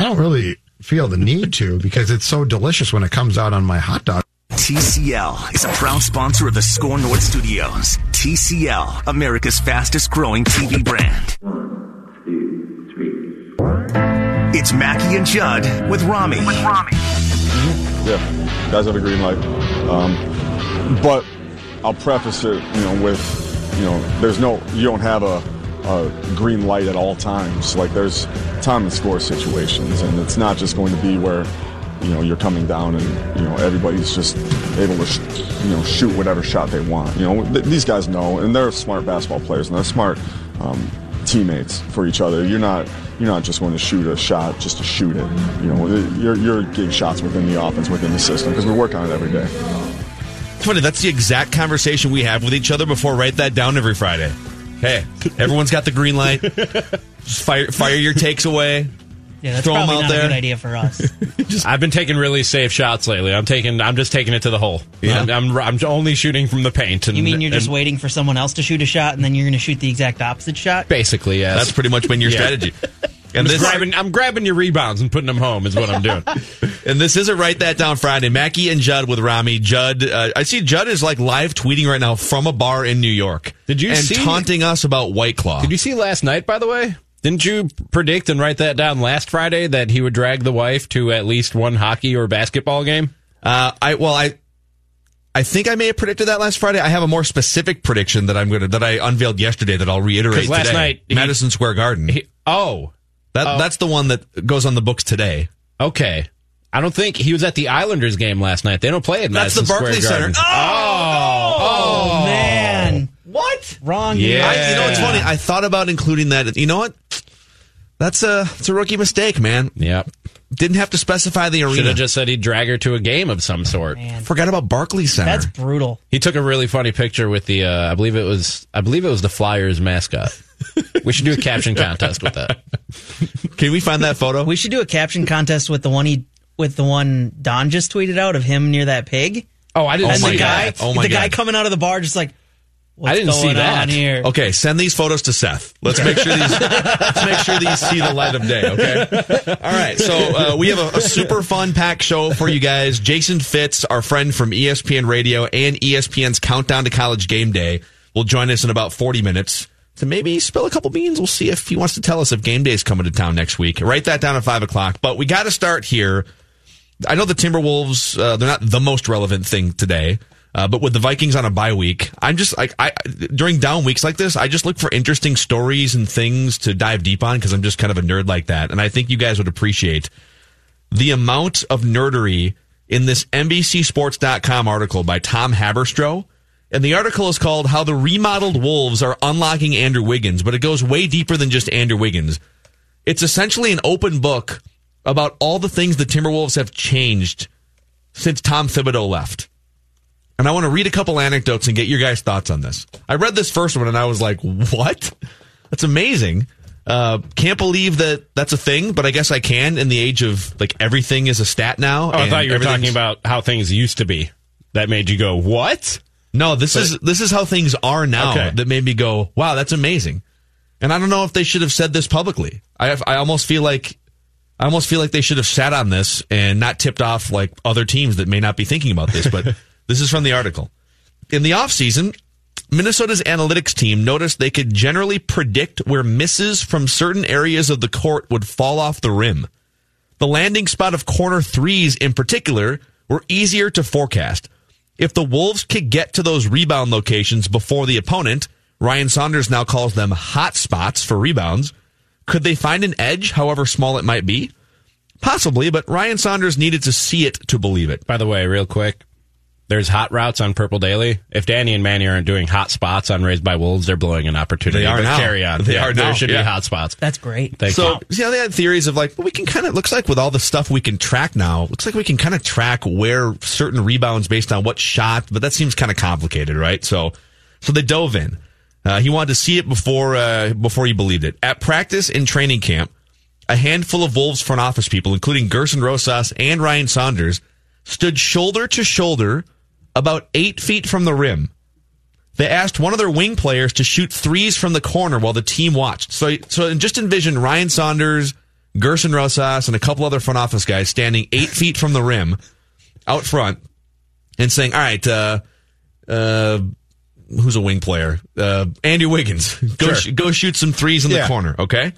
I don't really feel the need to because it's so delicious when it comes out on my hot dog. TCL is a proud sponsor of the SKOR North Studios. TCL, America's fastest growing TV brand. One, two, three. It's Mackey and Judd with Rami. With Rami. Yeah, guys have a green light. Um, but I'll preface it, you know, with, you know, there's no, you don't have a, a green light at all times. Like there's time and score situations, and it's not just going to be where you know you're coming down and you know everybody's just able to sh- you know shoot whatever shot they want. You know th- these guys know, and they're smart basketball players, and they're smart um, teammates for each other. You're not you're not just going to shoot a shot just to shoot it. You know you're you're getting shots within the offense, within the system, because we work on it every day. It's funny. That's the exact conversation we have with each other before write that down every Friday. Hey, everyone's got the green light. Just fire, fire your takes away. Yeah, that's Throw 'em probably out not there. a good idea for us. I've been taking really safe shots lately. I'm taking. I'm just taking it to the hole. Yeah. I'm, I'm, I'm only shooting from the paint. And, You mean you're just and waiting for someone else to shoot a shot and then you're going to shoot the exact opposite shot? Basically, yes. That's pretty much been your Yeah. strategy. I'm, And this, grabbing, I'm grabbing your rebounds and putting them home. Is what I'm doing. and this isn't write that down Friday. Mackey and Judd with Rami. Judd, uh, I see Judd is like live tweeting right now from a bar in New York. Did you and see- taunting us about White Claw? Did you see last night? By the way, didn't you predict and write that down last Friday that he would drag the wife to at least one hockey or basketball game? Uh, I well, I I think I may have predicted that last Friday. I have a more specific prediction that I'm gonna that I unveiled yesterday that I'll reiterate. last today. night he- Madison Square Garden. He, oh, that oh. that's the one that goes on the books today. okay. I don't think he was at the Islanders game last night. They don't play at That's Madison the Barclays Square Center. Garden. Oh, Oh, man. What? Wrong. Yeah. I, you know, it's funny. I thought about including that. You know what? That's a it's a rookie mistake, man. Yep. Didn't have to specify the Should arena. have just said he'd drag her to a game of some sort. Man, Forgot about Barclays Center. that's brutal. He took a really funny picture with the uh, I believe it was I believe it was the Flyers mascot. we should do a caption contest with that. Can we find that photo? We should do a caption contest with the one he with the one Don just tweeted out of him near that pig. Oh, I didn't and my the see guy, that. Oh my the guy coming out of the bar just like, what's I didn't see that. on here? Okay, send these photos to Seth. Let's make sure these let's make sure these see the light of day. Okay. All right. So uh, we have a, a super fun pack show for you guys. Jason Fitz, our friend from ESPN Radio and ESPN's Countdown to College Game Day, will join us in about forty minutes to maybe spill a couple beans. We'll see if he wants to tell us if game day is coming to town next week. Write that down at five o'clock. But we got to start here. I know the Timberwolves, uh, they're not the most relevant thing today. Uh, but with the Vikings on a bye week, I'm just like I during down weeks like this, I just look for interesting stories and things to dive deep on because I'm just kind of a nerd like that, and I think you guys would appreciate the amount of nerdery in this NBCSports.com article by Tom Haberstroh. And the article is called How the Remodeled Wolves Are Unlocking Andrew Wiggins, but it goes way deeper than just Andrew Wiggins. It's essentially an open book about all the things the Timberwolves have changed since Tom Thibodeau left. And I want to read a couple anecdotes and get your guys' thoughts on this. I read this first one and I was like, what? That's amazing. Uh, can't believe that that's a thing, but I guess I can in the age of like everything is a stat now. Oh, I thought you were talking about how things used to be. That made you go, "What?" No, this is this is how things are now Okay. that made me go, wow, that's amazing. And I don't know if they should have said this publicly. I I almost feel like I almost feel like they should have sat on this and not tipped off like other teams that may not be thinking about this, but this is from the article. In the offseason, Minnesota's analytics team noticed they could generally predict where misses from certain areas of the court would fall off the rim. The landing spot of corner threes in particular were easier to forecast. If the Wolves could get to those rebound locations before the opponent, Ryan Saunders now calls them hot spots for rebounds. Could they find an edge, however small it might be? Possibly, but Ryan Saunders needed to see it to believe it. By the way, real quick, there's hot routes on Purple Daily. If Danny and Manny aren't doing hot spots on Raised by Wolves, they're blowing an opportunity. They are But now. Carry on. They Yeah, are There now, should yeah. be hot spots. That's great. Thank so, you. you know, they had theories of like, well, we can kind of, looks like with all the stuff we can track now, looks like we can kind of track where certain rebounds based on what shot, but that seems kind of complicated, right? So, so they dove in. Uh, he wanted to see it before, uh, before he believed it. At practice in training camp, a handful of Wolves front office people, including Gerson Rosas and Ryan Saunders, stood shoulder to shoulder about eight feet from the rim. They asked one of their wing players to shoot threes from the corner while the team watched. So, so just envision Ryan Saunders, Gerson Rosas, and a couple other front office guys standing eight feet from the rim out front and saying, all right, uh, uh, who's a wing player? Uh, Andy Wiggins. Go, Sure. sh- go shoot some threes in the corner. Okay.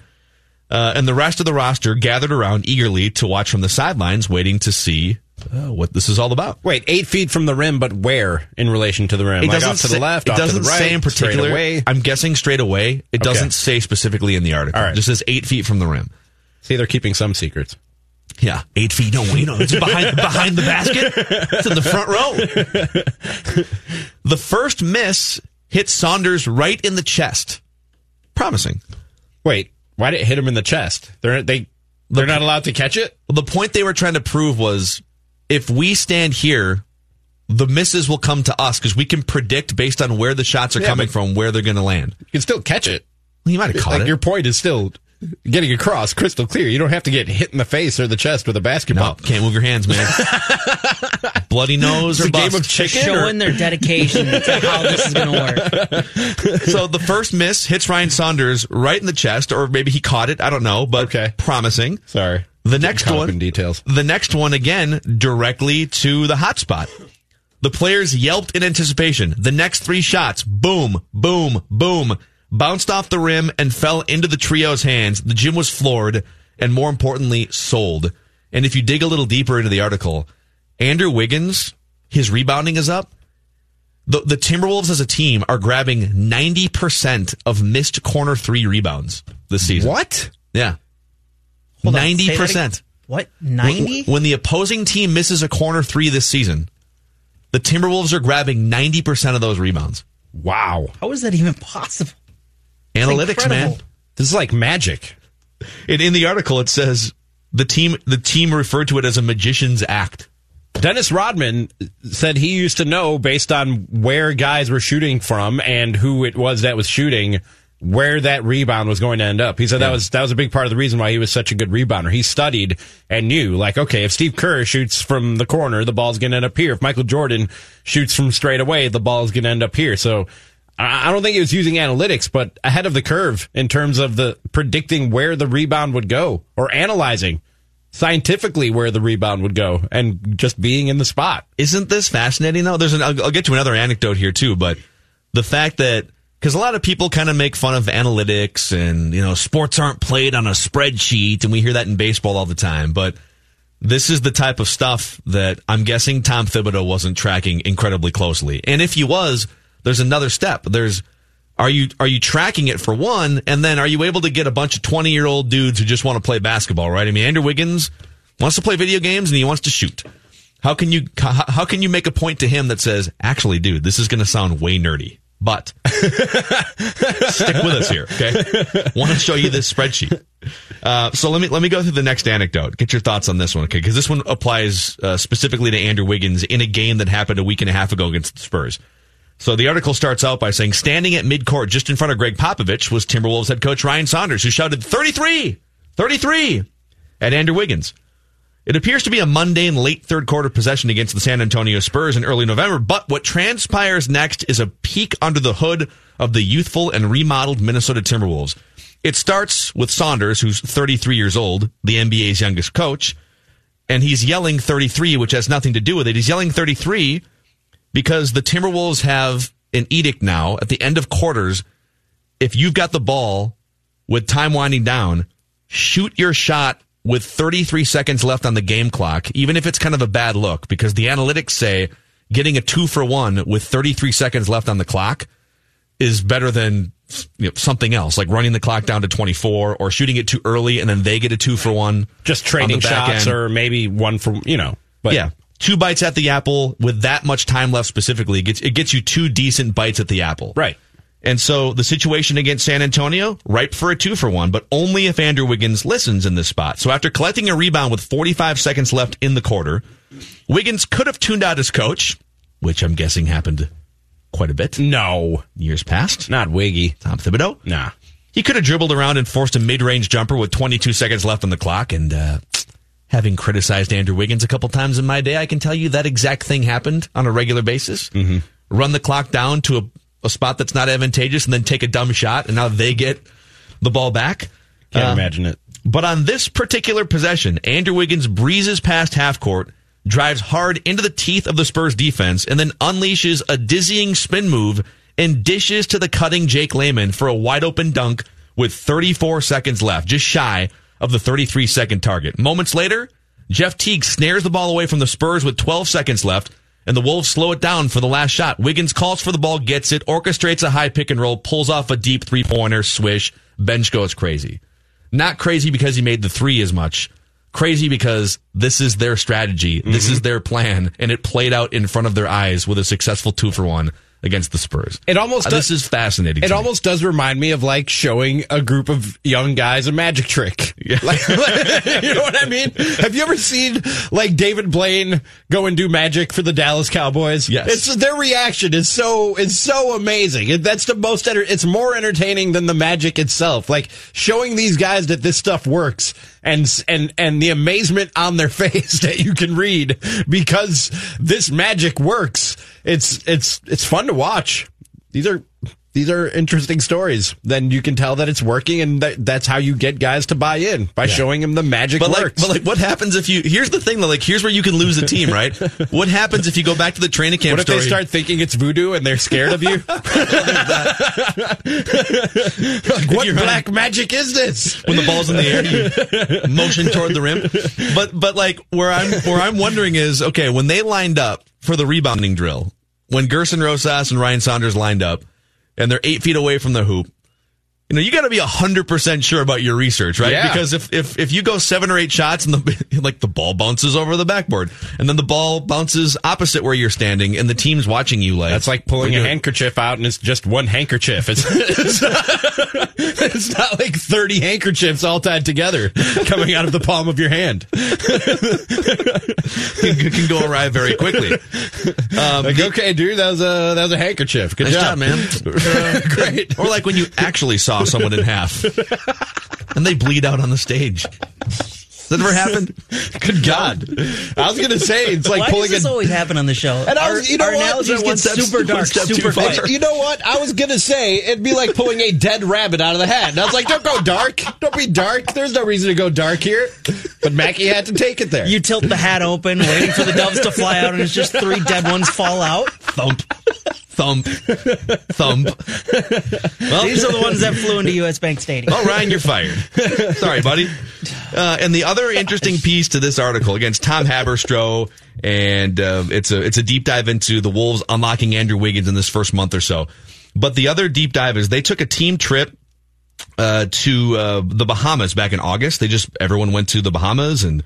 Uh, and the rest of the roster gathered around eagerly to watch from the sidelines, waiting to see uh, what this is all about. Wait, eight feet from the rim, but where in relation to the rim? It like doesn't off to say, the left, It off doesn't the right, say in particular. away. I'm guessing straight away. It Okay. doesn't say specifically in the article. All right. It just says eight feet from the rim. See, they're keeping some secrets. Yeah, eight feet. No, wait, no, it's behind behind the basket. It's in the front row. the first miss hit Saunders right in the chest. Promising. Wait, why did it hit him in the chest? They're they they're not allowed to catch it. Well, the point they were trying to prove was if we stand here, the misses will come to us because we can predict based on where the shots are Yeah, coming from, where they're going to land. You can still catch it. Well, you might have caught like it. your point is still getting across crystal clear. You don't have to get hit in the face or the chest with a no, basketball. can't move your hands, man. Bloody nose or It's a game of chicken. Showing or- their dedication to how this is going to work. so the first miss hits Ryan Saunders right in the chest, or maybe he caught it. I don't know, but Okay. promising. Sorry. The next one, details. The next one again, directly to the hot spot. The players yelped in anticipation. The next three shots, boom, boom, boom, bounced off the rim and fell into the trio's hands. The gym was floored and more importantly, sold. And if you dig a little deeper into the article, Andrew Wiggins, his rebounding is up. The, the Timberwolves as a team are grabbing 90% of missed corner three rebounds this season. What? Yeah. Hold on, say that 90%. What? 90? When, when the opposing team misses a corner three this season, the Timberwolves are grabbing 90% of those rebounds. Wow. How is that even possible? Analytics, man. This is like magic. In, in the article, it says the team the team referred to it as a magician's act. Dennis Rodman said he used to know based on where guys were shooting from and who it was that was shooting where that rebound was going to end up. He said that was that was a big part of the reason why he was such a good rebounder. He studied and knew like okay, if Steve Kerr shoots from the corner, the ball's going to end up here. If Michael Jordan shoots from straight away, the ball's going to end up here. So I I don't think he was using analytics, but ahead of the curve in terms of the predicting where the rebound would go or analyzing scientifically where the rebound would go and just being in the spot. Isn't this fascinating though? There's an I'll, I'll get to another anecdote here too, but the fact that because a lot of people kind of make fun of analytics and you know sports aren't played on a spreadsheet, and we hear that in baseball all the time, but this is the type of stuff that I'm guessing Tom Thibodeau wasn't tracking incredibly closely. And if he was, there's another step. There's are you are you tracking it for one, and then are you able to get a bunch of 20 year old dudes who just want to play basketball, right? I mean, Andrew Wiggins wants to play video games and he wants to shoot. How can you how, how can you make a point to him that says, actually, dude, this is going to sound way nerdy, but stick with us here, okay? Want to show you this spreadsheet. Uh, so let me let me go through the next anecdote. Get your thoughts on this one, okay? Because this one applies uh, specifically to Andrew Wiggins in a game that happened a week and a half ago against the Spurs. So the article starts out by saying, standing at midcourt just in front of Gregg Popovich was Timberwolves head coach Ryan Saunders, who shouted 33, 33 at Andrew Wiggins. It appears to be a mundane late third quarter possession against the San Antonio Spurs in early November, but what transpires next is a peek under the hood of the youthful and remodeled Minnesota Timberwolves. It starts with Saunders, who's 33 years old, the NBA's youngest coach, and he's yelling 33, which has nothing to do with it. He's yelling 33 because the Timberwolves have an edict now at the end of quarters. If you've got the ball with time winding down, shoot your shot with 33 seconds left on the game clock, even if it's kind of a bad look, because the analytics say getting a two for one with 33 seconds left on the clock is better than you know, something else, like running the clock down to 24 or shooting it too early and then they get a two for one. Just on trading back shots end. or maybe one from, you know. But yeah. Two bites at the apple with that much time left specifically. It gets, it gets you two decent bites at the apple. Right. And so the situation against San Antonio, ripe for a two for one, but only if Andrew Wiggins listens in this spot. So after collecting a rebound with 45 seconds left in the quarter, Wiggins could have tuned out his coach, which I'm guessing happened quite a bit No, years past. not Wiggy. Tom Thibodeau. Nah. He could have dribbled around and forced a mid-range jumper with 22 seconds left on the clock. And uh, having criticized Andrew Wiggins a couple times in my day, I can tell you that exact thing happened on a regular basis. Mm-hmm. Run the clock down to a, a spot that's not advantageous, and then take a dumb shot, and now they get the ball back. Can't Uh, imagine it. But on this particular possession, Andrew Wiggins breezes past half court, drives hard into the teeth of the Spurs defense, and then unleashes a dizzying spin move and dishes to the cutting Jake Layman for a wide open dunk with 34 seconds left, just shy of the 33 second target. Moments later, Jeff Teague snares the ball away from the Spurs with 12 seconds left, and the Wolves slow it down for the last shot. Wiggins calls for the ball, gets it, orchestrates a high pick and roll, pulls off a deep three pointer, swish. Bench goes crazy. Not crazy because he made the three as much. Crazy because this is their strategy. This Mm-hmm. is their plan, and it played out in front of their eyes with a successful two for one against the Spurs. It almost Uh, does- this is fascinating. It to me. almost does remind me of like showing a group of young guys a magic trick. Yeah. Like, you know what I mean? Have you ever seen like David Blaine go and do magic for the Dallas Cowboys? Yes. It's their reaction is so is so amazing. It, that's the most enter- it's more entertaining than the magic itself. Like showing these guys that this stuff works and and and the amazement on their face that you can read because this magic works. It's it's it's fun to watch. These are these are interesting stories. Then you can tell that it's working, and that, that's how you get guys to buy in by showing them the magic But like, works. but like, what happens if you? Here's the thing, though. Like, here's where you can lose a team, right? what happens if you go back to the training camp what if story? they start thinking it's voodoo and they're scared of you? like, what black magic is this? when the ball's in the air, you motion toward the rim. But but like where I'm where I'm wondering is okay when they lined up for the rebounding drill when Gerson Rosas and Ryan Saunders lined up and they're eight feet away from the hoop. You know, you got to be hundred percent sure about your research, right? Yeah. Because if, if if you go seven or eight shots and the like the ball bounces over the backboard, and then the ball bounces opposite where you're standing, and the team's watching you, like That's like pulling a handkerchief out and it's just one handkerchief. It's, it's, not, it's not like 30 handkerchiefs all tied together coming out of the palm of your hand. it can go awry very quickly. Um, Like, okay, dude, that was a, that was a handkerchief. Good Nice job. job, man. Great. Or like when you actually saw someone in half and they bleed out on the stage. That ever happened? Good God. I was going to say, it's like Why pulling does this a. always happen on the show? And I our you know our what? analogies One get step- super dark, super far. far. You know what? I was gonna say it'd be like pulling a dead rabbit out of the hat. And I was like, "Don't go dark. Don't be dark. There's no reason to go dark here." But Mackey had to take it there. You tilt the hat open, waiting for the doves to fly out, and it's just three dead ones fall out. Thump. Thump. Thump. Well, These are the ones that flew into U.S. Bank Stadium. Oh, Ryan, you're fired. Sorry, buddy. Uh, and the other interesting piece to this article against Tom Haberstroh, and uh, it's a it's a deep dive into the Wolves unlocking Andrew Wiggins in this first month or so. But the other deep dive is they took a team trip uh, to uh, the Bahamas back in August. They just everyone went to the Bahamas and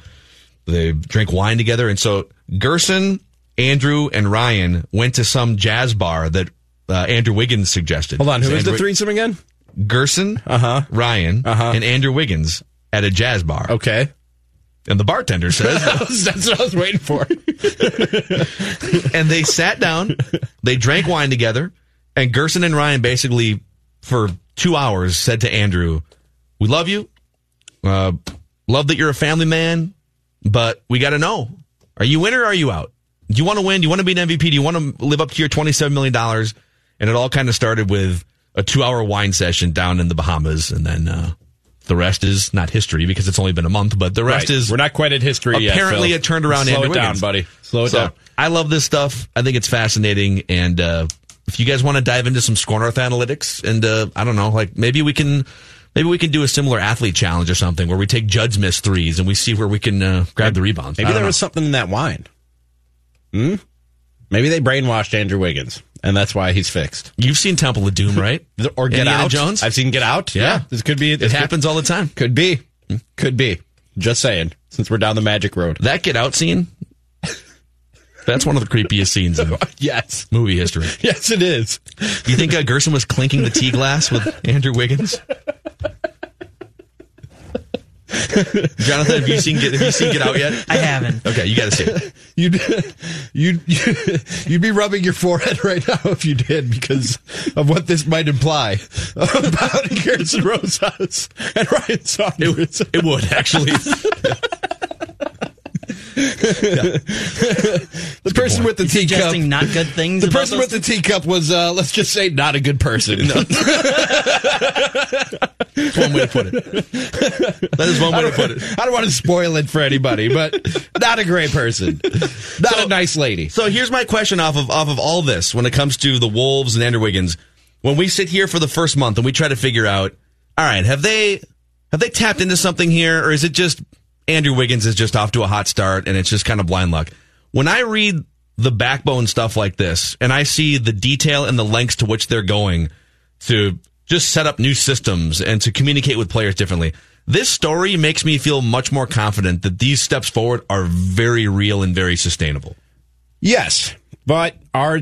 they drank wine together. And so Gerson, Andrew, and Ryan went to some jazz bar that uh, Andrew Wiggins suggested. Hold on, who is is the Andrew- threesome again? Gerson, Uh-huh. Ryan, Uh-huh. and Andrew Wiggins at a jazz bar. Okay, And the bartender says, that's what I was waiting for. and they sat down, they drank wine together, and Gerson and Ryan basically, for two hours, said to Andrew, We love you. Uh, love that you're a family man, but we got to know are you in or are you out? Do you want to win? Do you want to be an MVP? Do you want to live up to your $27 million? And it all kind of started with a two hour wine session down in the Bahamas. And then, uh, the rest is not history because it's only been a month, but the rest Right. is We're not quite at history yet. apparently it turned around. Slow Andrew it down, Wiggins. buddy. Slow it So, down. I love this stuff. I think it's fascinating. And uh, if you guys want to dive into some SKOR North analytics, and uh, I don't know, like maybe we can Maybe we can do a similar athlete challenge or something where we take Judd's missed threes and we see where we can uh, grab the rebounds. Maybe there know. was something in that wine. Hmm? Maybe they brainwashed Andrew Wiggins, and that's why he's fixed. You've seen Temple of Doom, right? Or Get Indiana Out. Jones? I've seen Get Out. Yeah. This could be. It This happens all the time. Could be. Could be. Just saying. Since we're down the magic road. That get out scene. That's one of the creepiest scenes in Yes. movie history. Yes, it is. Do you think uh, Gerson was clinking the tea glass with Andrew Wiggins? Jonathan, have you seen Get, have you seen Get Out yet? I haven't. Okay, you got to see it. You'd, you'd, you'd be rubbing your forehead right now if you did because of what this might imply about Gerson Rosas and Ryan Saunders. It would actually. the person with the teacup. suggesting not good things. The person with the teacup was, uh, let's just say, not a good person. That's one way to put it. That is one way to put it. I don't want to spoil it for anybody, but not a great person. Not So- a nice lady. So here's my question off of off of all this when it comes to the Wolves and Andrew Wiggins. When we sit here for the first month and we try to figure out, all right, have they have they tapped into something here, or is it just Andrew Wiggins is just off to a hot start and it's just kind of blind luck? When I read the backbone stuff like this and I see the detail and the lengths to which they're going to just set up new systems and to communicate with players differently. This story makes me feel much more confident that these steps forward are very real and very sustainable. Yes, but are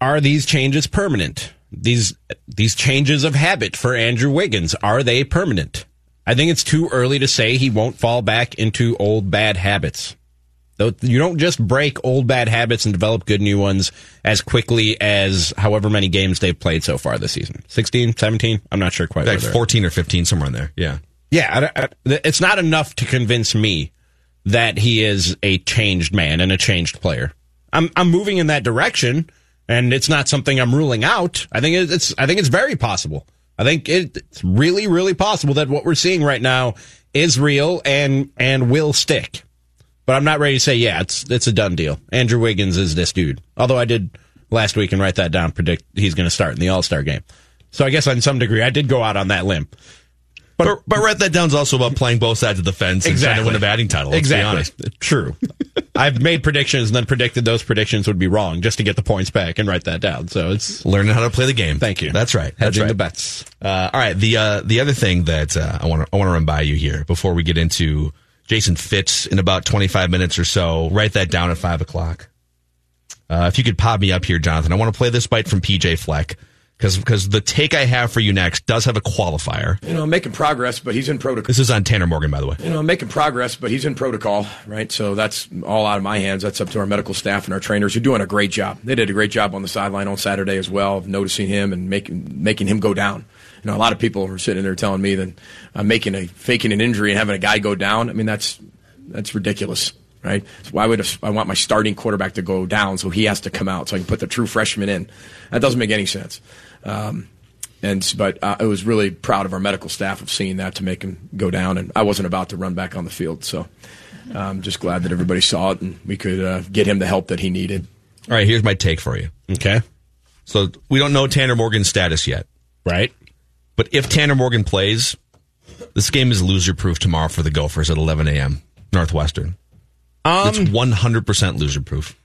are these changes permanent? These these changes of habit for Andrew Wiggins are they permanent? I think it's too early to say he won't fall back into old bad habits. Though you don't just break old bad habits and develop good new ones as quickly as however many games they've played so far this season. 16, 17, I'm not sure quite. like where they're at. 14 or 15 somewhere in there yeah Yeah, I- I- it's not enough to convince me that he is a changed man and a changed player. I'm I'm moving in that direction, and it's not something I'm ruling out. I think it's I think it's very possible. I think it's really really possible that what we're seeing right now is real and and will stick. But I'm not ready to say yeah, it's it's a done deal. Andrew Wiggins is this dude. Although I did last week and write that down, predict he's going to start in the All Star game. So I guess on some degree I did go out on that limb. But, but write that down down's also about playing both sides of the fence and trying to win a batting title let's be honest. True. I've made predictions and then predicted those predictions would be wrong just to get the points back and write that down. So it's learning how to play the game Thank you. that's right hedging right the bets. Uh, all right the uh, the other thing that uh, I want to I want to run by you here before we get into Jason Fitz in about 25 minutes or so write that down at five o'clock uh, if you could pop me up here Jonathan I want to play this bite from PJ Fleck because because the take I have for you next does have a qualifier You know, I'm making progress, but he's in protocol. this is on Tanner Morgan by the way You know, I'm making progress, but he's in protocol, right? So that's all out of my hands. That's up to our medical staff and our trainers You're doing a great job. They did a great job on the sideline on Saturday as well of noticing him and making making him go down. You know, a lot of people are sitting there telling me that I'm making a faking an injury and having a guy go down. I mean, that's that's ridiculous, right? So why would I want my starting quarterback to go down so he has to come out so I can put the true freshman in? That doesn't make any sense. Um, and but uh, I was really proud of our medical staff of seeing that to make him go down, and I wasn't about to run back on the field, so I'm just glad that everybody saw it and we could uh, get him the help that he needed. all right here's my take for you Okay. so we don't know Tanner Morgan's status yet Right. But if Tanner Morgan plays, this game is loser proof tomorrow for the Gophers at 11 a.m. Northwestern. Um, it's 100% loser proof.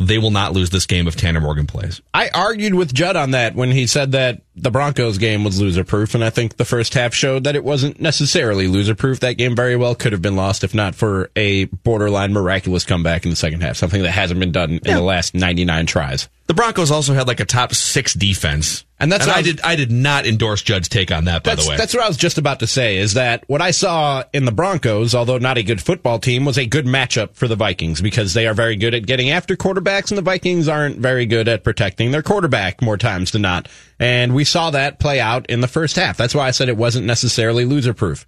They will not lose this game if Tanner Morgan plays. I argued with Judd on that when he said that the Broncos game was loser proof, and I think the first half showed that it wasn't necessarily loser proof. That game very well could have been lost if not for a borderline miraculous comeback in the second half, something that hasn't been done in the last 99 tries. The Broncos also had like a top six defense, And that's I I was- did. I did not endorse Judd's take on that. By the way, that's what I was just about to say is that what I saw in the Broncos, although not a good football team, was a good matchup for the Vikings because they are very good at getting after quarterbacks and the Vikings aren't very good at protecting their quarterback more times than not. And we saw that play out in the first half. That's why I said it wasn't necessarily loser proof.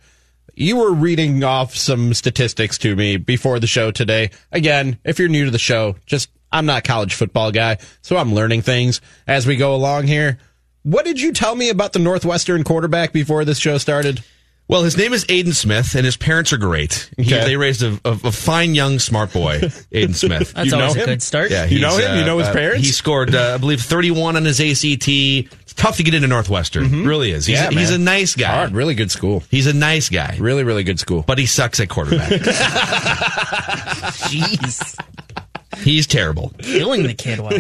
You were reading off some statistics to me before the show today. Again, if you're new to the show, just I'm not a college football guy, so I'm learning things as we go along here. What did you tell me about the Northwestern quarterback before this show started? well, his name is Aidan Smith, and his parents are great. He- Okay. they raised a, a, a fine young smart boy, Aidan Smith. That's You know always a him? good start. Yeah, You know he's, him? You uh, know his uh, parents? He scored, uh, I believe, 31 on his ACT. It's tough to get into Northwestern. Mm-hmm. Really is. He's, Yeah, a, he's a nice guy. Hard, really good school. He's a nice guy, Really, really good school. but he sucks at quarterback. Jeez. He's terrible. Killing the kid. Wow.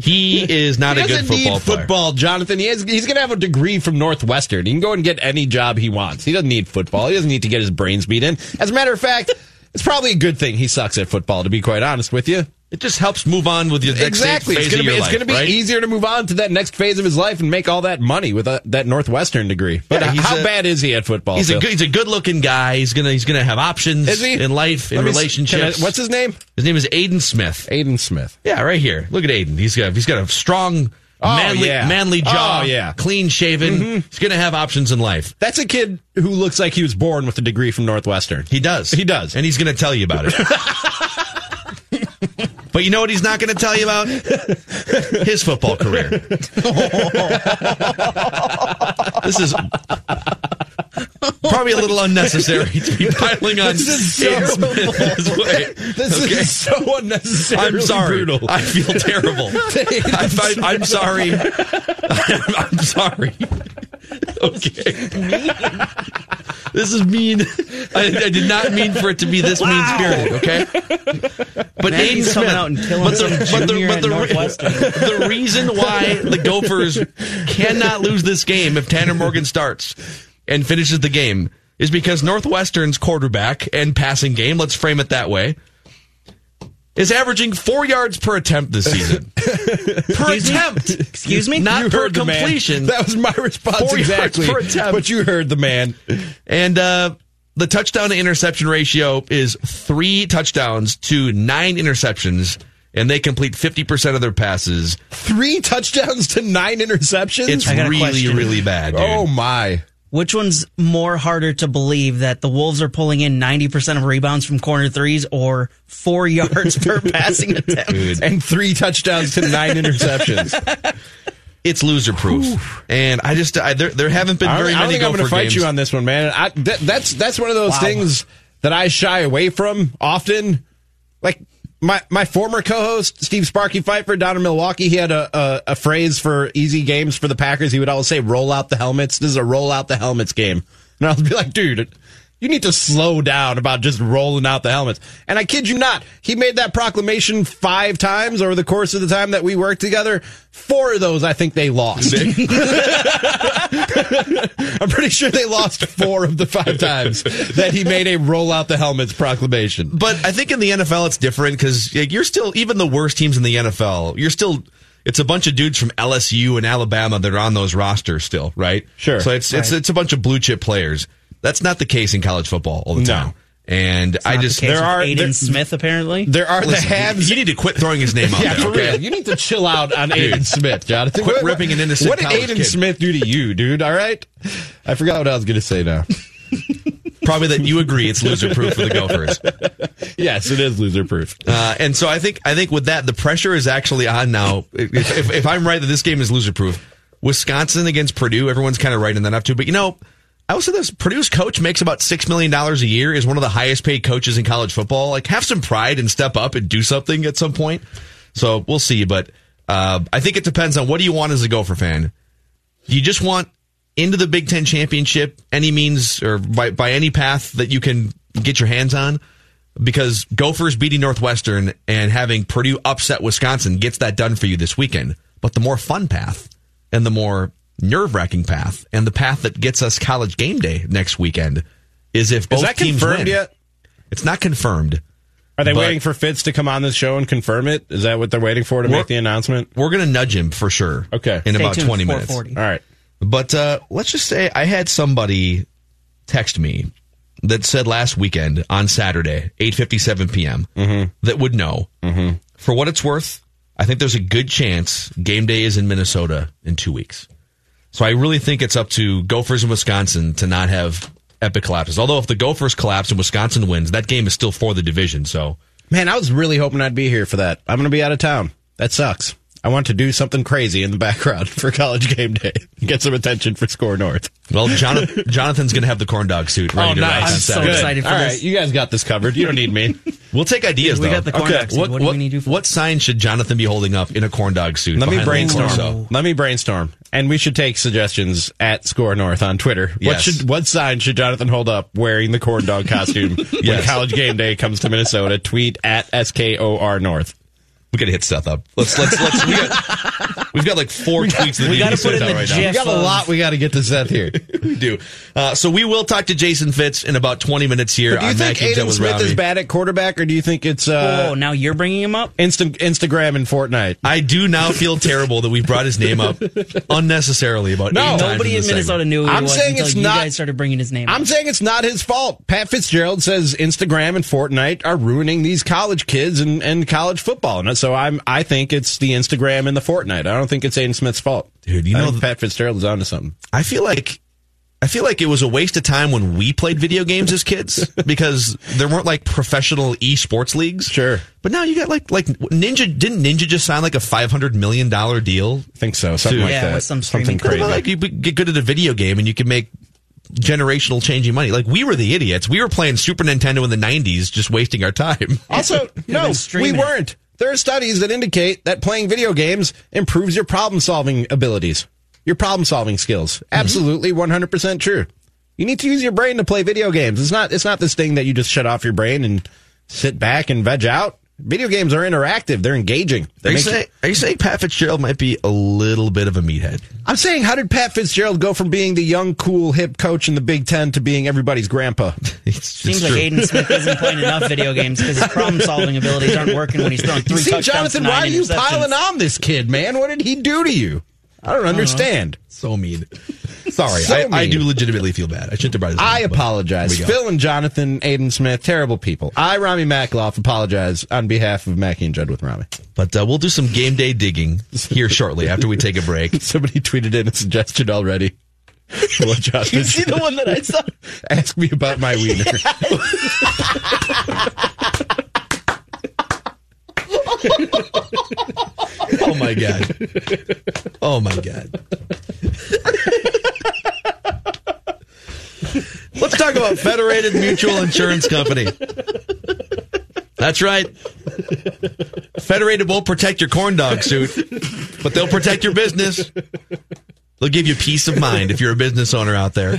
He is not he a good doesn't football need player. football, Jonathan. He has, he's going to have a degree from Northwestern. He can go and get any job he wants. He doesn't need football. He doesn't need to get his brains beat in. As a matter of fact, it's probably a good thing he sucks at football, to be quite honest with you. It just helps move on with your next exactly. phase It's going of to be, it's life, gonna be right? easier to move on to that next phase of his life and make all that money with a, that Northwestern degree. But Yeah, how a- bad is he at football? He's a good, he's a good looking guy. He's gonna he's gonna have options Is he? in life, in relationships. I- what's his name? His name is Aidan Smith. Aidan Smith. Yeah, right here. Look at Aidan. He's got he's got a strong, Oh, manly, yeah. manly jaw. Oh, yeah. Mm-hmm. clean shaven. He's gonna have options in life. That's a kid who looks like he was born with a degree from Northwestern. He does. He does. and he's gonna tell you about it. but you know what he's not gonna tell you about? His football career. this is probably a little unnecessary to be piling on This is so- Aidan this Okay? is so unnecessarily I'm sorry. brutal. I feel terrible. I, I, I'm sorry. I'm, I'm sorry. Okay. This is mean. I, I did not mean for it to be this mean spirited. Okay. But Man, Aidan Smith. coming out and killing but the, but the, junior but at the, Northwestern. the reason why the Gophers cannot lose this game if Tanner Morgan starts and finishes the game is because Northwestern's quarterback and passing game, let's frame it that way, is averaging four yards per attempt this season. per attempt. Excuse me? Not You per heard the man. completion. That was my response Four yards exactly. per attempt. But you heard the man. And uh, the touchdown to interception ratio is three touchdowns to nine interceptions, and they complete 50% of their passes. Three touchdowns to nine interceptions. It's I got a really, question. really bad, dude. oh my! Which one's more harder to believe that the Wolves are pulling in 90% of rebounds from corner threes or four yards per passing attempt? And three touchdowns to nine interceptions. It's loser proof. And I just, I, there, there haven't been very don't, I don't many think I'm going to fight games. you on this one, man. I, that, that's that's one of those Wow. things that I shy away from often. Like my my former co-host Steve Sparky Pfeiffer down in Milwaukee, he had a, a a phrase for easy games for the Packers. He would always say, "Roll out the helmets." This is a roll out the helmets game, and I'll be like, dude. You need to slow down about just rolling out the helmets. And I kid you not, he made that proclamation five times over the course of the time that we worked together. Four of those, I think they lost. I'm pretty sure they lost four of the five times that he made a roll out the helmets proclamation. But I think in the NFL it's different because you're still even the worst teams in the NFL. You're still it's a bunch of dudes from LSU and Alabama that are on those rosters still, right? Sure. So it's it's it's a bunch of blue chip players. That's not the case in college football all the No. time. And I just the there are- Aidan there- Smith apparently. There are the listen, haves. You need to quit throwing his name out yeah, there. for okay? real. You need to chill out on Aidan Smith, Jonathan. Quit What- ripping an innocent What did college Aidan kid. Smith do to you, dude? All right. I forgot what I was going to say now. Probably that you agree it's loser proof for the Gophers. yes, it is loser proof. Uh, and so I think I think with that the pressure is actually on now. If, if, if I'm right that this game is loser proof, Wisconsin against Purdue, everyone's kind of writing that up too. But you know, I say this: Purdue's coach makes about six million dollars a year. Is one of the highest paid coaches in college football. Like, have some pride and step up and do something at some point. So we'll see. But uh, I think it depends on what do you want as a Gopher fan. Do you just want into the Big Ten championship any means or by, by any path that you can get your hands on? Because Gophers beating Northwestern and having Purdue upset Wisconsin gets that done for you this weekend. But the more fun path and the more nerve wracking path and the path that gets us college game day next weekend is if both Is that teams confirmed win. yet? It's not confirmed. Are they But- waiting for Fitz to come on this show and confirm it? Is that what they're waiting for to make the announcement? We're going to nudge him for sure. Okay. In Stay about tuned 20 minutes. All right. But uh, let's just say I had somebody text me that said last weekend on Saturday, 8:57 p.m. that would know. Mm-hmm. For what it's worth, I think there's a good chance game day is in Minnesota in two weeks. So I really think it's up to Gophers in Wisconsin to not have epic collapses. Although if the Gophers collapse and Wisconsin wins, that game is still for the division. So Man, I was really hoping I'd be here for that. I'm going to be out of town. That sucks. I want to do something crazy in the background for college game day. Get some attention for SKOR North. well, Jonathan, Jonathan's going to have the corn dog suit ready Oh, to nice. on I'm so Saturday. excited for All this. right, you guys got this covered. You don't need me. We'll take ideas. We though. got the corn dog suit. What, What do we need to do for- what sign should Jonathan be holding up in a corn dog suit? Let me behind the brainstorm. torso? Let me brainstorm, and we should take suggestions at SKOR North on Twitter. What should what sign should Jonathan hold up wearing the corn dog costume when College Game Day comes to Minnesota? Tweet at SKOR North. We gotta hit Seth up. Let's let's let's. We got, we've got like four tweets that we need gotta to put in the right now. GIF We got a lot we got to get to Seth here. we do. Uh, so we will talk to Jason Fitz in about 20 minutes here do you on think Mac and Jen Aidan Smith Rami. is bad at quarterback, or do you think it's uh, oh, now you're bringing him up? Insta- Instagram and Fortnite? I do now feel terrible that we brought his name up unnecessarily about No. eight times Nobody in in Minnesota segment. knew who I'm was saying until it's you not- guys started bringing his name I'm up. saying it's not his fault. Pat Fitzgerald says Instagram and Fortnite are ruining these college kids and, and college football. And so I'm I think it's the Instagram and the Fortnite. I don't think it's Aidan Smith's fault. Dude, you I know think th- Pat Fitzgerald is onto something. I feel like I feel like it was a waste of time when we played video games as kids because there weren't like professional esports leagues. Sure. But now you got like like Ninja didn't Ninja just sign like a 500 million dollar deal? I think so. Something Dude. like Yeah, that. with some something crazy. Well, like you get good at a video game and you can make generational changing money. Like we were the idiots. We were playing Super Nintendo in the 90s just wasting our time. Also, no, we weren't. There are studies that indicate that playing video games improves your problem solving abilities, your problem solving skills. Mm-hmm. Absolutely, one hundred percent true. You need to use your brain to play video games. It's not. It's not this thing that you just shut off your brain and sit back and veg out. Video games are interactive. They're engaging. They Are you, make you- saying, are you saying Pat Fitzgerald might be a little bit of a meathead? I'm saying, how did Pat Fitzgerald go from being the young, cool, hip coach in the Big Ten to being everybody's grandpa? It's, Seems it's like true. Aidan Smith isn't playing enough video games because his problem solving abilities aren't working when he's throwing three See, touchdowns Jonathan, why are you piling on this kid, man? What did he do to you? I don't understand. So mean. Sorry, So I, I do legitimately feel bad. I shouldn't have brought his I up, apologize. here we go. Phil and Jonathan, Aidan Smith, terrible people. I, Rami Makloff, apologize on behalf of Mackey and Judd with Rami. But uh, we'll do some game day digging here shortly after we take a break. Somebody tweeted in a suggestion already. Well, Jonathan, You see the one that I saw? ask me about my wiener. Oh my god. Oh my god. Let's talk about Federated Mutual Insurance Company. That's right. Federated won't protect your corn dog suit, but they'll protect your business. They'll give you peace of mind if you're a business owner out there.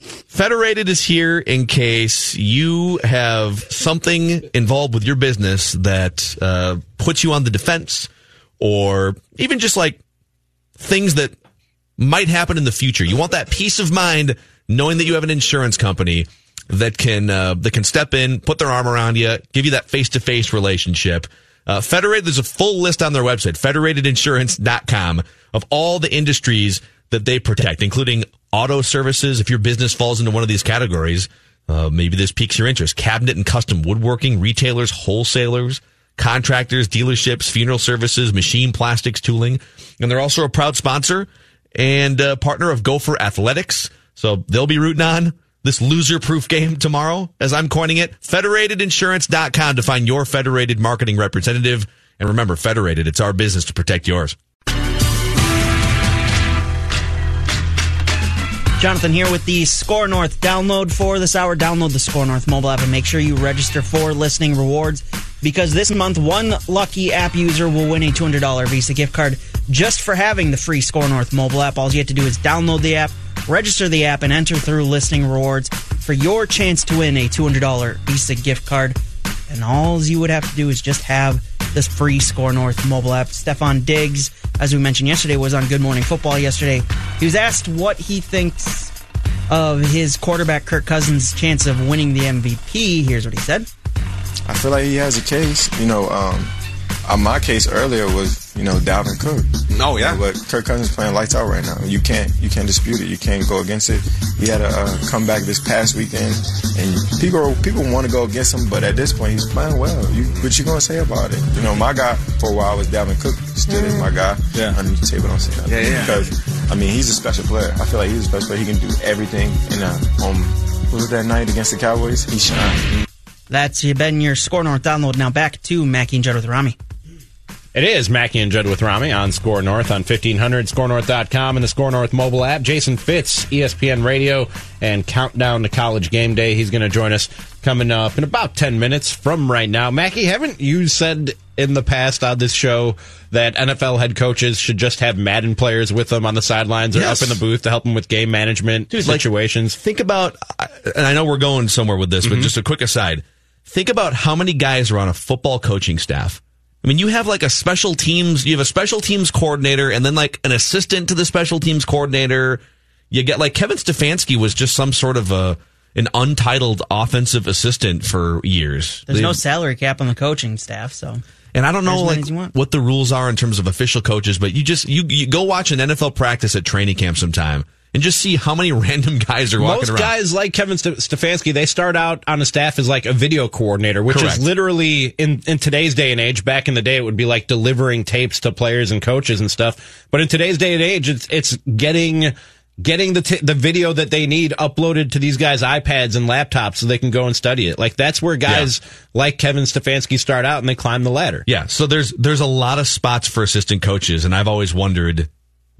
Federated is here in case you have something involved with your business that uh, puts you on the defense, or even just like things that might happen in the future. You want that peace of mind knowing that you have an insurance company that can uh, that can step in, put their arm around you, give you that face to face relationship. Uh, Federated, there's a full list on their website, federatedinsurance.com, of all the industries that they protect, including auto services. If your business falls into one of these categories, uh, maybe this piques your interest. Cabinet and custom woodworking, retailers, wholesalers, contractors, dealerships, funeral services, machine plastics, tooling. And they're also a proud sponsor and partner of Gopher Athletics. So they'll be rooting on this loser proof game tomorrow, as I'm coining it. Federatedinsurance.com to find your federated marketing representative. And remember, Federated, it's our business to protect yours. Jonathan here with the SKOR North download for this hour. Download the SKOR North mobile app and make sure you register for listening rewards because this month one lucky app user will win a $200 Visa gift card just for having the free SKOR North mobile app. All you have to do is download the app, register the app, and enter through listening rewards for your chance to win a $200 Visa gift card. And all you would have to do is just have this free SKOR North mobile app. Stefon Diggs, as we mentioned yesterday, was on Good Morning Football yesterday. He was asked what he thinks of his quarterback Kirk Cousins' chance of winning the MVP. Here's what he said. I feel like he has a case. You know, um, uh, my case earlier was you know Dalvin Cook. No, yeah. but Kirk Cousins playing lights out right now. You can't you can't dispute it. You can't go against it. He had a uh, comeback this past weekend, and people people want to go against him, but at this point he's playing well. You, what you gonna say about it? You know, my guy for a while was Dalvin Cook. Still is my guy. Yeah. Underneath the table, don't say nothing. Yeah, yeah. Because I mean, he's a special player. I feel like he's a special player. He can do everything. In a um, was it that night against the Cowboys? He shined. That's been your SKOR North download. Now back to Mackey and Judd with Rami. It is Mackey and Judd with Rami on SKOR North on 1500, skornorth.com, and the SKOR North mobile app. Jason Fitz, ESPN Radio, and Countdown to College Game Day. He's going to join us coming up in about 10 minutes from right now. Mackey, haven't you said in the past on this show that NFL head coaches should just have Madden players with them on the sidelines or Yes. up in the booth to help them with game management like, situations? think about, and I know we're going somewhere with this, but mm-hmm. just a quick aside. Think about how many guys are on a football coaching staff. I mean, you have like a special teams, you have a special teams coordinator and then like an assistant to the special teams coordinator. You get like Kevin Stefanski was just some sort of a, an untitled offensive assistant for years. There's They- no salary cap on the coaching staff, so and I don't know like as you want. what the rules are in terms of official coaches, but you just you, you go watch an NFL practice at training camp sometime and just see how many random guys are walking Most around. guys like Kevin St- Stefanski, they start out on a staff as like a video coordinator, which Correct. is literally in, in today's day and age. Back in the day, it would be like delivering tapes to players and coaches and stuff. But in today's day and age, it's it's getting getting the t- the video that they need uploaded to these guys' iPads and laptops so they can go and study it. Like that's where guys like Kevin Stefanski start out and they climb the ladder. Yeah, so there's there's a lot of spots for assistant coaches, and I've always wondered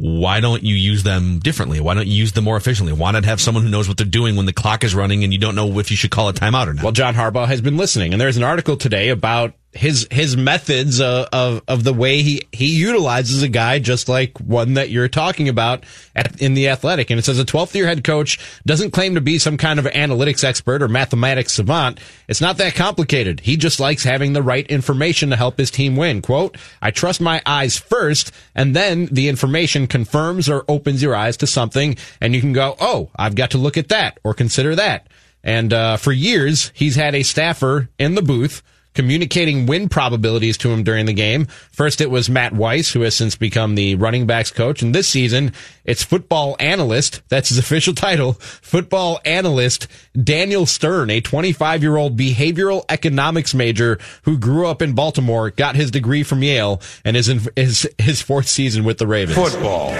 why don't you use them differently? Why don't you use them more efficiently? Why not have someone who knows what they're doing when the clock is running and you don't know if you should call a timeout or not? Well, John Harbaugh has been listening, and there's an article today about his his methods uh, of of the way he he utilizes a guy just like one that you're talking about at, in the Athletic, and it says a 12th year head coach doesn't claim to be some kind of analytics expert or mathematics savant. It's not that complicated. He just likes having the right information to help his team win. Quote: I trust my eyes first, and then the information confirms or opens your eyes to something, and you can go, oh, I've got to look at that or consider that. And uh, for years, he's had a staffer in the booth communicating win probabilities to him during the game. First, it was Matt Weiss, who has since become the running backs coach. And this season, it's football analyst. That's his official title. Football analyst Daniel Stern, a 25 year old behavioral economics major who grew up in Baltimore, got his degree from Yale, and is in his, his fourth season with the Ravens. Football.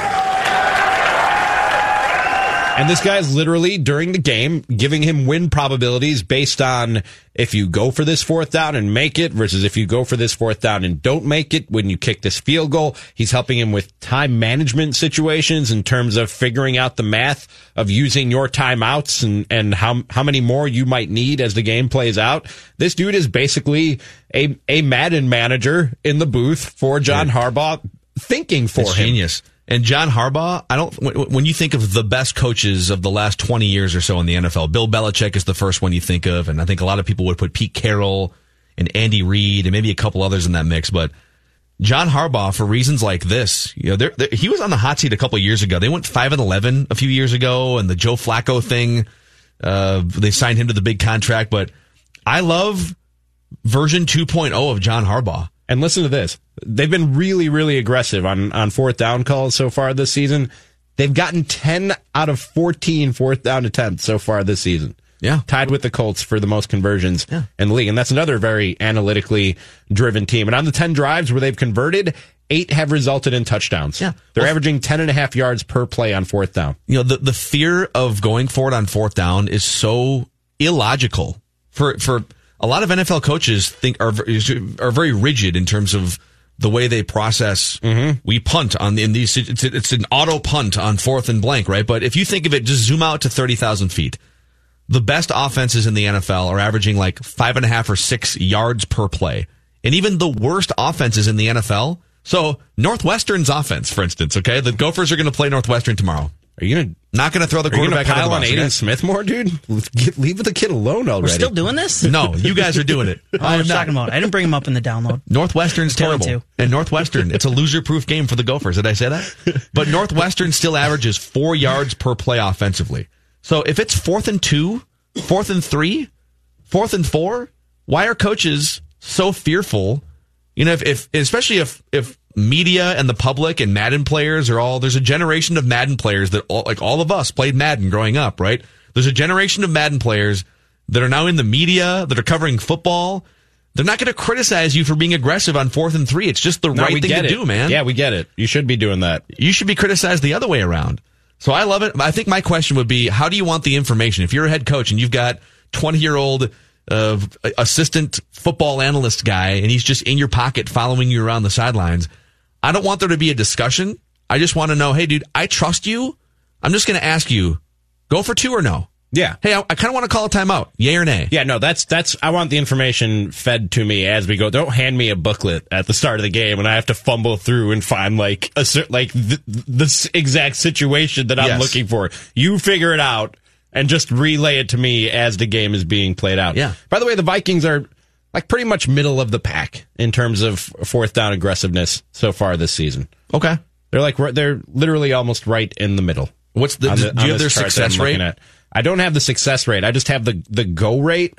And this guy's literally during the game giving him win probabilities based on if you go for this fourth down and make it versus if you go for this fourth down and don't make it when you kick this field goal. He's helping him with time management situations in terms of figuring out the math of using your timeouts and, and how, how many more you might need as the game plays out. This dude is basically a, a Madden manager in the booth for John Harbaugh thinking for him. genius. And John Harbaugh, I don't. When you think of the best coaches of the last twenty years or so in the NFL, Bill Belichick is the first one you think of, and I think a lot of people would put Pete Carroll and Andy Reid and maybe a couple others in that mix. But John Harbaugh, for reasons like this, you know, there there- he was on the hot seat a couple years ago. They went five and eleven a few years ago, and the Joe Flacco thing, uh, they signed him to the big contract. But I love version 2.0 of John Harbaugh. And listen to this. They've been really, really aggressive on, on fourth down calls so far this season. They've gotten 10 out of 14 fourth down attempts so far this season. Yeah. Tied with the Colts for the most conversions yeah. in the league. And that's another very analytically driven team. And on the 10 drives where they've converted, eight have resulted in touchdowns. Yeah. They're Well- averaging 10 and a half yards per play on fourth down. you know the the fear of going for it on fourth down is so illogical for for a lot of NFL coaches think are are very rigid in terms of the way they process mm-hmm. we punt on in these it's, it's an auto punt on fourth and blank right but if you think of it just zoom out to 30,000 feet the best offenses in the NFL are averaging like five and a half or six yards per play. And even the worst offenses in the NFL. So Northwestern's offense, for instance, okay? The Gophers are going to play Northwestern tomorrow. Are you going to Not going to throw the are you quarterback pile under on Aidan okay? Smith more, dude? Get, leave the kid alone already. we're still doing this. No, you guys are doing it. Oh, I was talking about. I didn't bring him up in the download. Northwestern's terrible. to. And Northwestern, it's a loser proof game for the Gophers. Did I say that? But Northwestern still averages four yards per play offensively. So if it's fourth and two, fourth and three, fourth and four, why are coaches so fearful? You know, if, if especially if if media and the public and Madden players are all there's a generation of Madden players that all, like all of us played Madden growing up, right? There's a generation of Madden players that are now in the media that are covering football. They're not going to criticize you for being aggressive on fourth and three. It's just the No, right thing to it. do, man. Yeah, we get it. You should be doing that. You should be criticized the other way around. So I love it. I think my question would be, how do you want the information? If you're a head coach and you've got 20 year old uh, assistant football analyst guy, and he's just in your pocket following you around the sidelines. I don't want there to be a discussion. I just want to know, hey, dude, I trust you. I'm just going to ask you, go for two or no? Yeah. Hey, I, I kind of want to call a timeout. Yay or nay? Yeah, no, that's that's. I want the information fed to me as we go. Don't hand me a booklet at the start of the game, and I have to fumble through and find like a certain, like the, the exact situation that I'm Yes. looking for. You figure it out and just relay it to me as the game is being played out. Yeah. By the way, the Vikings are like pretty much middle of the pack in terms of fourth down aggressiveness so far this season. Okay. They're like they're literally almost right in the middle. What's the, on do you have their this chart that success rate? at. I don't have the success rate. I just have the the go rate,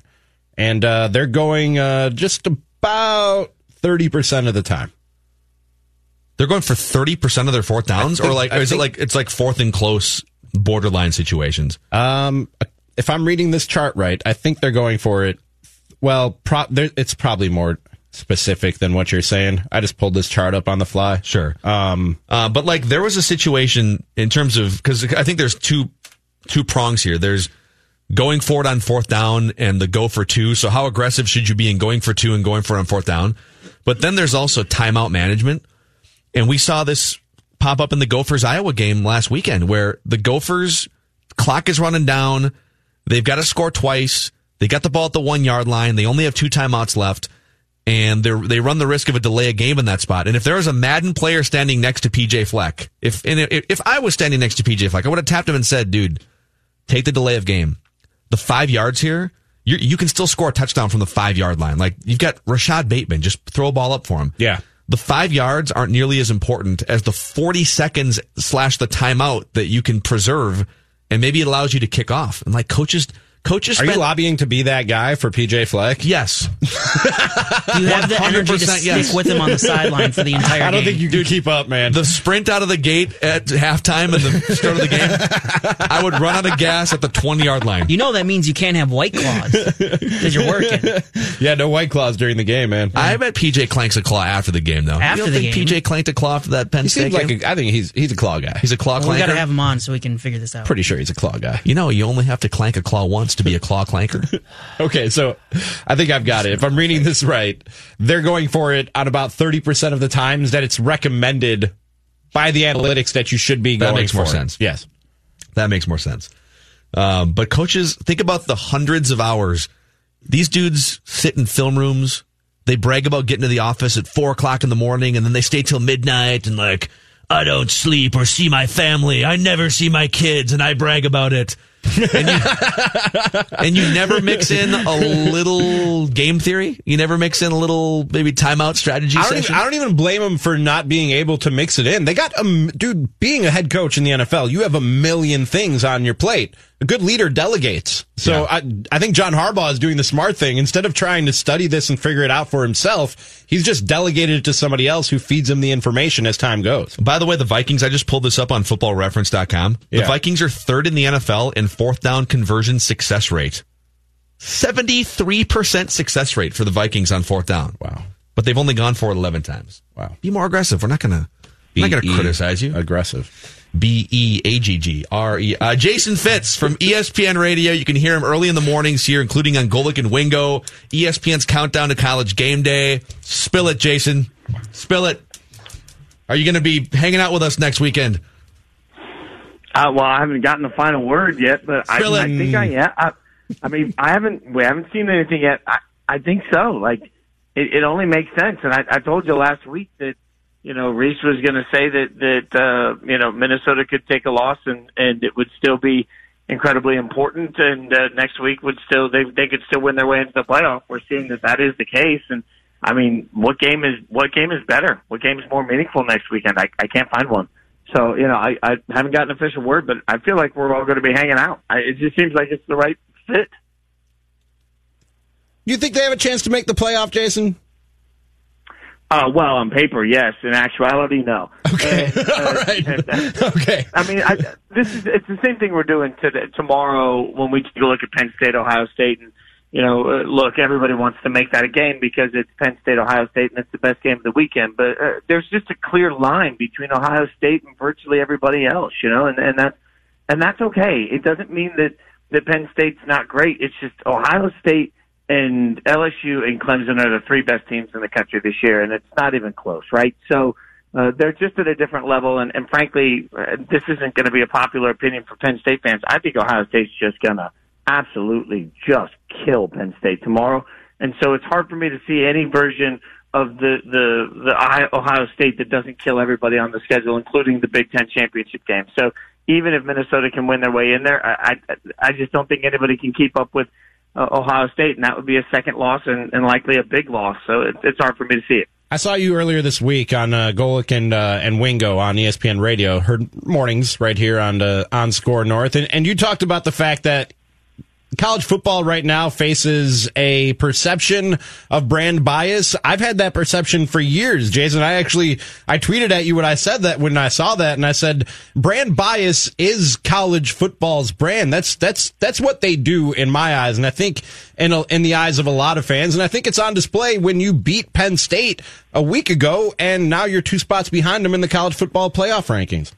and uh, they're going uh, just about thirty percent of the time. They're going for 30% of their fourth downs think- or like, or is think- it like, it's like fourth and close borderline situations? Um, if I'm reading this chart right, I think they're going for it. Well, pro- there- it's probably more specific than what you're saying. I just pulled this chart up on the fly. Sure. Um, Uh, but like there was a situation in terms of because I think there's two two prongs here. There's going for it on fourth down and the go for two. So how aggressive should you be in going for two and going for on fourth down? But then there's also timeout management, and we saw this pop up in the Gophers Iowa game last weekend where the Gophers clock is running down. They've got to score twice. They got the ball at the one yard line. They only have two timeouts left and they they run the risk of a delay of game in that spot. And if there was a Madden player standing next to PJ Fleck, if and if, if I was standing next to PJ Fleck, I would have tapped him and said, "Dude, take the delay of game. The five yards here, you you can still score a touchdown from the five yard line. Like you've got Rashod Bateman, just throw a ball up for him. Yeah." The five yards aren't nearly as important as the 40 seconds slash the timeout that you can preserve and maybe it allows you to kick off. And like coaches, coaches are you lobbying to be that guy for PJ Fleck? Yes. Do You have the energy to 100% stick yes. with him on the sideline for the entire I don't game. think you can keep up, man. the sprint out of the gate at halftime and the start of the game, I would run out of gas at the 20 yard line. You know that means you can't have white claws because you're working. yeah, no white claws during the game, man. I bet PJ clanks a claw after the game, though. After you don't the think game. PJ clanked a claw after that Penn he State like game? a, I think he's he's a claw guy. He's a claw Well, we got to have him on so we can figure this out. pretty sure he's a claw guy. you know, you only have to clank a claw once to be a claw clanker. Okay, so I think I've got it. If I'm reading this right, they're going for it on about 30% of the times that it's recommended by the analytics that you should be going That makes more for. sense. Yes. That makes more sense. Um, but coaches, think about the hundreds of hours these dudes sit in film rooms. They brag about getting to the office at four o'clock in the morning, and then they stay till midnight and like, I don't sleep or see my family. I never see my kids, and I brag about it. And, you, and you never mix in a little game theory. You never mix in a little maybe timeout strategy I don't, even. I don't even blame them for not being able to mix it in. They got a dude being a head coach in the NFL. You have a million things on your plate. A good leader delegates. So I, I think John Harbaugh is doing the smart thing. Instead of trying to study this and figure it out for himself, he's just delegated it to somebody else who feeds him the information as time goes. By the way, the Vikings, I just pulled this up on footballreference.com. The Yeah. Vikings are third in the NFL in fourth down conversion success rate. 73% success rate for the Vikings on fourth down. Wow. But they've only gone for it 11 times. Wow. Be more aggressive. We're not going to not going to criticize you. Aggressive. B E A G G R E. Uh, Jason Fitz from ESPN Radio. You can hear him early in the mornings here, including on Golic and Wingo. ESPN's countdown to college game day. Spill it, Jason. Spill it. Are you going to be hanging out with us next weekend? Uh, well, I haven't gotten the final word yet, but I, I think I yeah. I, I mean, I haven't. We haven't seen anything yet. I, I think so. Like, it, it only makes sense. And I, I told you last week that you know Reese was going to say that that uh, you know Minnesota could take a loss and and it would still be incredibly important. And uh, next week would still they they could still win their way into the playoff. We're seeing that that is the case. And I mean, what game is what game is better? What game is more meaningful next weekend? I, I can't find one. So you know, I, I haven't gotten an official word, but I feel like we're all going to be hanging out. I, it just seems like it's the right fit. You think they have a chance to make the playoff, Jason? Uh, well, on paper, yes. In actuality, no. Okay. All right. okay. I mean, I, this is it's the same thing we're doing today, tomorrow when we take a look at Penn State, Ohio State, and you know, uh, look, everybody wants to make that a game because it's Penn State, Ohio State, and it's the best game of the weekend. But uh, there's just a clear line between Ohio State and virtually everybody else, you know, and and that and that's okay. It doesn't mean that that Penn State's not great. It's just Ohio State and LSU and Clemson are the three best teams in the country this year, and it's not even close, right? So uh, they're just at a different level, and, and frankly, uh, this isn't going to be a popular opinion for Penn State fans. I think Ohio State's just going to absolutely just kill Penn State tomorrow, and so it's hard for me to see any version of the the the Ohio State that doesn't kill everybody on the schedule, including the Big Ten championship game. So even if Minnesota can win their way in there, I I, I just don't think anybody can keep up with uh, Ohio State, and that would be a second loss and, and likely a big loss. So it, it's hard for me to see it. I saw you earlier this week on uh, Golic and uh, and Wingo on ESPN Radio. Heard mornings right here on the on SKOR North, and, and you talked about the fact that college football right now faces a perception of brand bias. I've had that perception for years, Jason. I actually I tweeted at you when I said that when I saw that, and I said brand bias is college football's brand. That's that's that's what they do in my eyes, and I think in in the eyes of a lot of fans, and I think it's on display when you beat Penn State a week ago, and now you're two spots behind them in the college football playoff rankings.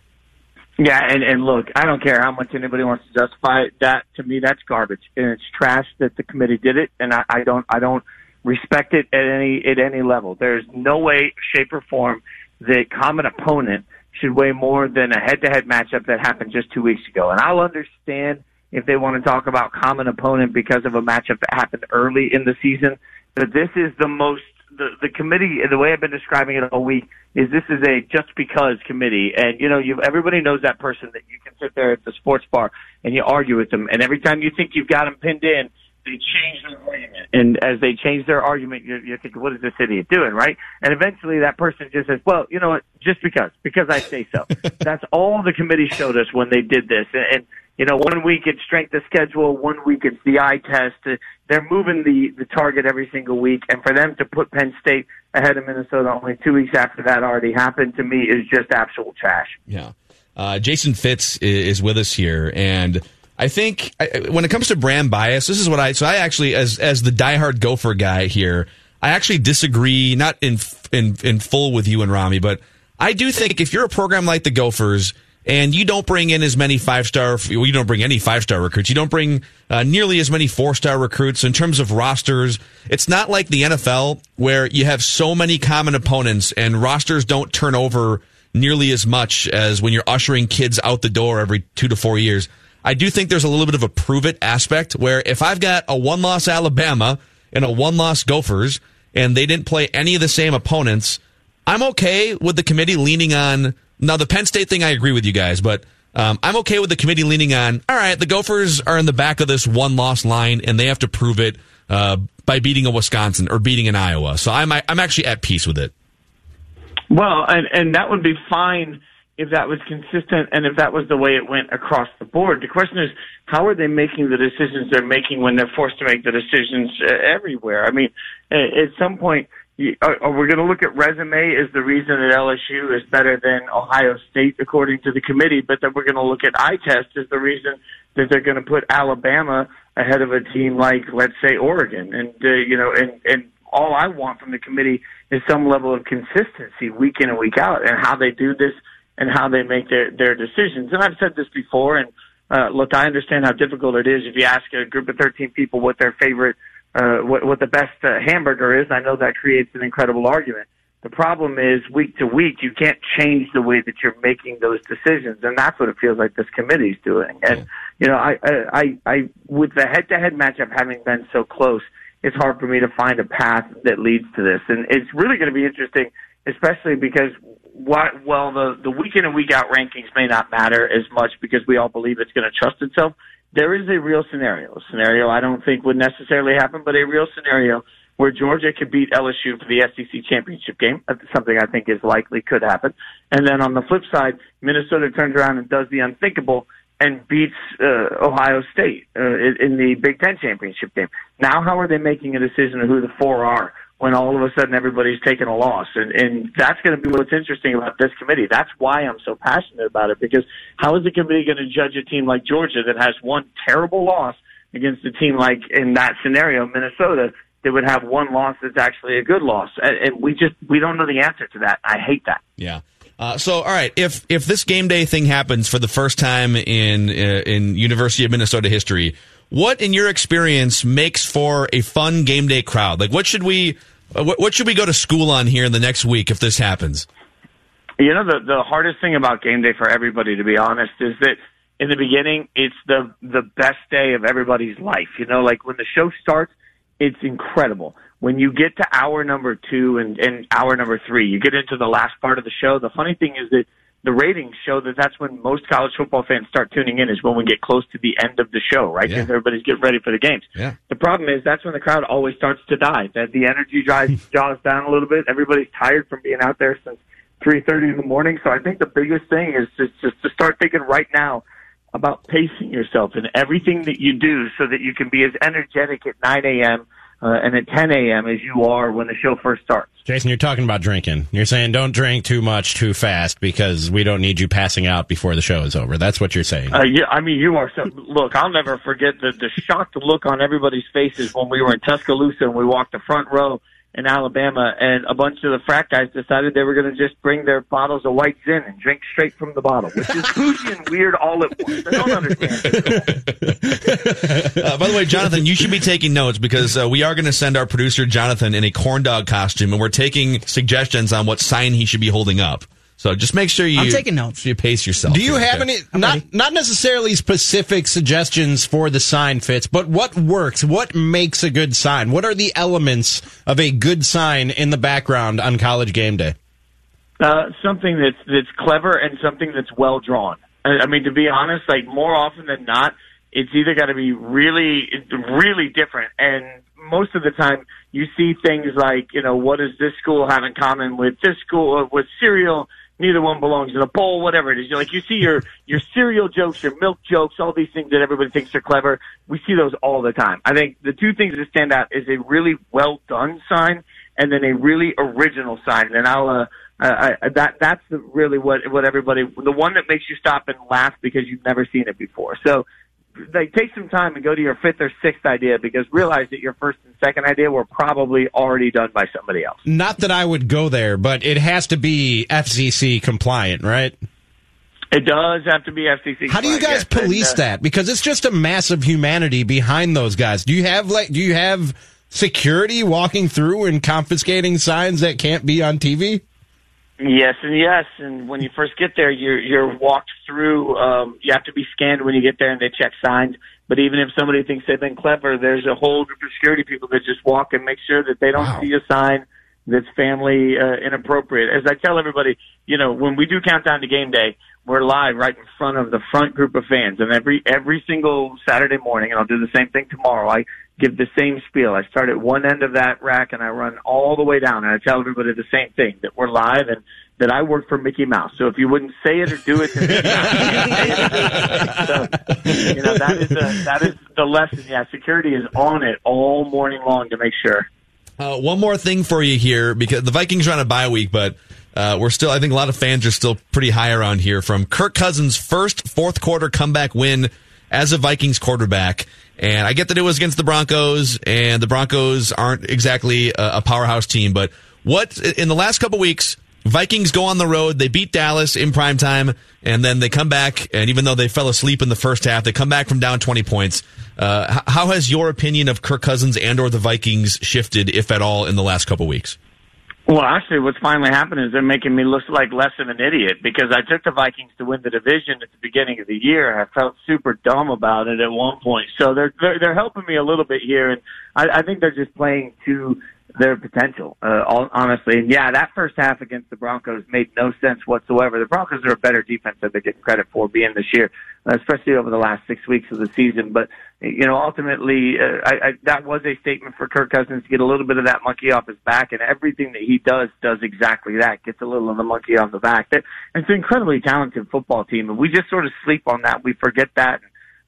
Yeah, and and look, I don't care how much anybody wants to justify it. That to me, that's garbage, and it's trash that the committee did it, and I, I don't, I don't respect it at any at any level. There's no way, shape, or form that common opponent should weigh more than a head-to-head matchup that happened just two weeks ago. And I'll understand if they want to talk about common opponent because of a matchup that happened early in the season, but this is the most the the committee the way I've been describing it all week is this is a just because committee. And you know you everybody knows that person that you can sit there at the sports bar and you argue with them. And every time you think you've got them pinned in they change their argument. And as they change their argument you're, you're thinking what is this idiot doing right? And eventually that person just says well you know what? Just because. Because I say so. That's all the committee showed us when they did this. And, and you know, one week it's strength of schedule, one week it's the eye test. They're moving the, the target every single week. And for them to put Penn State ahead of Minnesota only two weeks after that already happened to me is just absolute trash. Yeah. Uh, Jason Fitz is with us here. And I think when it comes to brand bias, this is what I, so I actually, as, as the diehard Gopher guy here, I actually disagree, not in, in, in full with you and Rami, but I do think if you're a program like the Gophers, and you don't bring in as many five star. Well, you don't bring any five star recruits. You don't bring uh, nearly as many four star recruits in terms of rosters. It's not like the NFL where you have so many common opponents and rosters don't turn over nearly as much as when you're ushering kids out the door every two to four years. I do think there's a little bit of a prove it aspect where if I've got a one loss Alabama and a one loss Gophers and they didn't play any of the same opponents, I'm okay with the committee leaning on now, the Penn State thing, I agree with you guys, but um, I'm okay with the committee leaning on. All right, the Gophers are in the back of this one loss line, and they have to prove it uh, by beating a Wisconsin or beating an Iowa. So I'm I'm actually at peace with it. Well, and and that would be fine if that was consistent and if that was the way it went across the board. The question is, how are they making the decisions they're making when they're forced to make the decisions uh, everywhere? I mean, at some point are, are we going to look at resume as the reason that LSU is better than Ohio State according to the committee, but then we're going to look at eye test as the reason that they're going to put Alabama ahead of a team like, let's say, Oregon. And, uh, you know, and, and all I want from the committee is some level of consistency week in and week out and how they do this and how they make their, their decisions. And I've said this before, and uh, look, I understand how difficult it is if you ask a group of 13 people what their favorite – uh, what, what the best uh, hamburger is. I know that creates an incredible argument. The problem is week to week, you can't change the way that you're making those decisions, and that's what it feels like this committee's doing. And you know, I, I, I, with the head-to-head matchup having been so close, it's hard for me to find a path that leads to this. And it's really going to be interesting, especially because what, well, the the week in and week out rankings may not matter as much because we all believe it's going to trust itself there is a real scenario, a scenario I don't think would necessarily happen, but a real scenario where Georgia could beat LSU for the SEC championship game. Something I think is likely could happen. And then on the flip side, Minnesota turns around and does the unthinkable and beats uh, Ohio State uh, in the Big Ten championship game. Now, how are they making a decision of who the four are? When all of a sudden everybody's taking a loss. And, and that's going to be what's interesting about this committee. That's why I'm so passionate about it because how is the committee going to judge a team like Georgia that has one terrible loss against a team like in that scenario, Minnesota, that would have one loss that's actually a good loss? And, and we just, we don't know the answer to that. I hate that. Yeah. Uh, so, all right, if if this game day thing happens for the first time in uh, in University of Minnesota history, what in your experience makes for a fun game day crowd? Like, what should we, uh, what, what should we go to school on here in the next week if this happens? You know, the the hardest thing about game day for everybody, to be honest, is that in the beginning, it's the the best day of everybody's life. You know, like when the show starts, it's incredible. When you get to hour number two and, and hour number three, you get into the last part of the show. The funny thing is that the ratings show that that's when most college football fans start tuning in is when we get close to the end of the show, right? Because Yeah. everybody's getting ready for the games. Yeah. The problem is that's when the crowd always starts to die. That the energy dries jaws down a little bit. Everybody's tired from being out there since three thirty in the morning. So I think the biggest thing is just, just to start thinking right now about pacing yourself in everything that you do so that you can be as energetic at nine a.m. Uh, and at ten a.m. as you are when the show first starts. Jason, you're talking about drinking. You're saying don't drink too much too fast because we don't need you passing out before the show is over. That's what you're saying. Uh, yeah, I mean, you are so. Look, I'll never forget the the shocked look on everybody's faces when we were in Tuscaloosa and we walked the front row in Alabama, and a bunch of the frat guys decided they were going to just bring their bottles of white gin and drink straight from the bottle, which is bougie and weird all at once. I don't understand. Uh, by the way, Jonathan, you should be taking notes because uh, we are going to send our producer Jonathan in a corn dog costume, and we're taking suggestions on what sign he should be holding up. So just make sure you I'm taking notes. You pace yourself. Do you have Okay. any not not necessarily specific suggestions for the sign fits, but what works? What makes a good sign? What are the elements of a good sign in the background on college game day? Uh, something that's that's clever and something that's well drawn. I, I mean, to be honest, like more often than not, it's either got to be really, really different. And most of the time, you see things like, you know, what does this school have in common with this school or with cereal? Neither one belongs in a bowl, whatever it is. You're like you see your your cereal jokes, your milk jokes, all these things that everybody thinks are clever. We see those all the time. I think the two things that stand out is a really well done sign and then a really original sign. And I'll uh, I, I, that that's the, really what what everybody the one that makes you stop and laugh because you've never seen it before. So like take some time and go to your fifth or sixth idea because realize that your first and second idea were probably already done by somebody else. Not that I would go there, but it has to be FCC compliant, right? It does have to be FCC. How do you guys police And, uh, that? Because it's just a mass of humanity behind those guys. Do you have like do you have security walking through and confiscating signs that can't be on TV? Yes and yes, and when you first get there, you're you're walked through. Um, you have to be scanned when you get there, and they check signs. But even if somebody thinks they've been clever, there's a whole group of security people that just walk and make sure that they don't see a sign that's family uh, inappropriate. As I tell everybody, you know, when we do countdown to game day, we're live right in front of the front group of fans, and every every single Saturday morning, and I'll do the same thing tomorrow. I give the same spiel. I start at one end of that rack and I run all the way down, and I tell everybody the same thing that we're live and that I work for Mickey Mouse. So if you wouldn't say it or do it, you know that is a, that is the lesson. Yeah, security is on it all morning long to make sure. Uh, one more thing for you here because the Vikings are on a bye week, but uh, we're still. I think a lot of fans are still pretty high around here from Kirk Cousins' first fourth quarter comeback win as a Vikings quarterback. And I get that it was against the Broncos, and the Broncos aren't exactly a, powerhouse team. But what in the last couple weeks, Vikings go on the road. They beat Dallas in prime time, and then they come back. And even though they fell asleep in the first half, they come back from down twenty points. Uh, how has your opinion of Kirk Cousins and or the Vikings shifted, if at all, in the last couple weeks? Well, actually, what's finally happened is they're making me look like less of an idiot because I took the Vikings to win the division at the beginning of the year, I felt super dumb about it at one point. So they're they're, they're helping me a little bit here, and I, I think they're just playing to their potential, uh, all, honestly. And yeah, that first half against the Broncos made no sense whatsoever. The Broncos are a better defense than they get credit for being this year, especially over the last six weeks of the season. But you know, ultimately, uh, I, I, that was a statement for Kirk Cousins to get a little bit of that monkey off his back, and everything that he does does exactly that. Gets a little of the monkey off the back. That it's an incredibly talented football team, and we just sort of sleep on that. We forget that.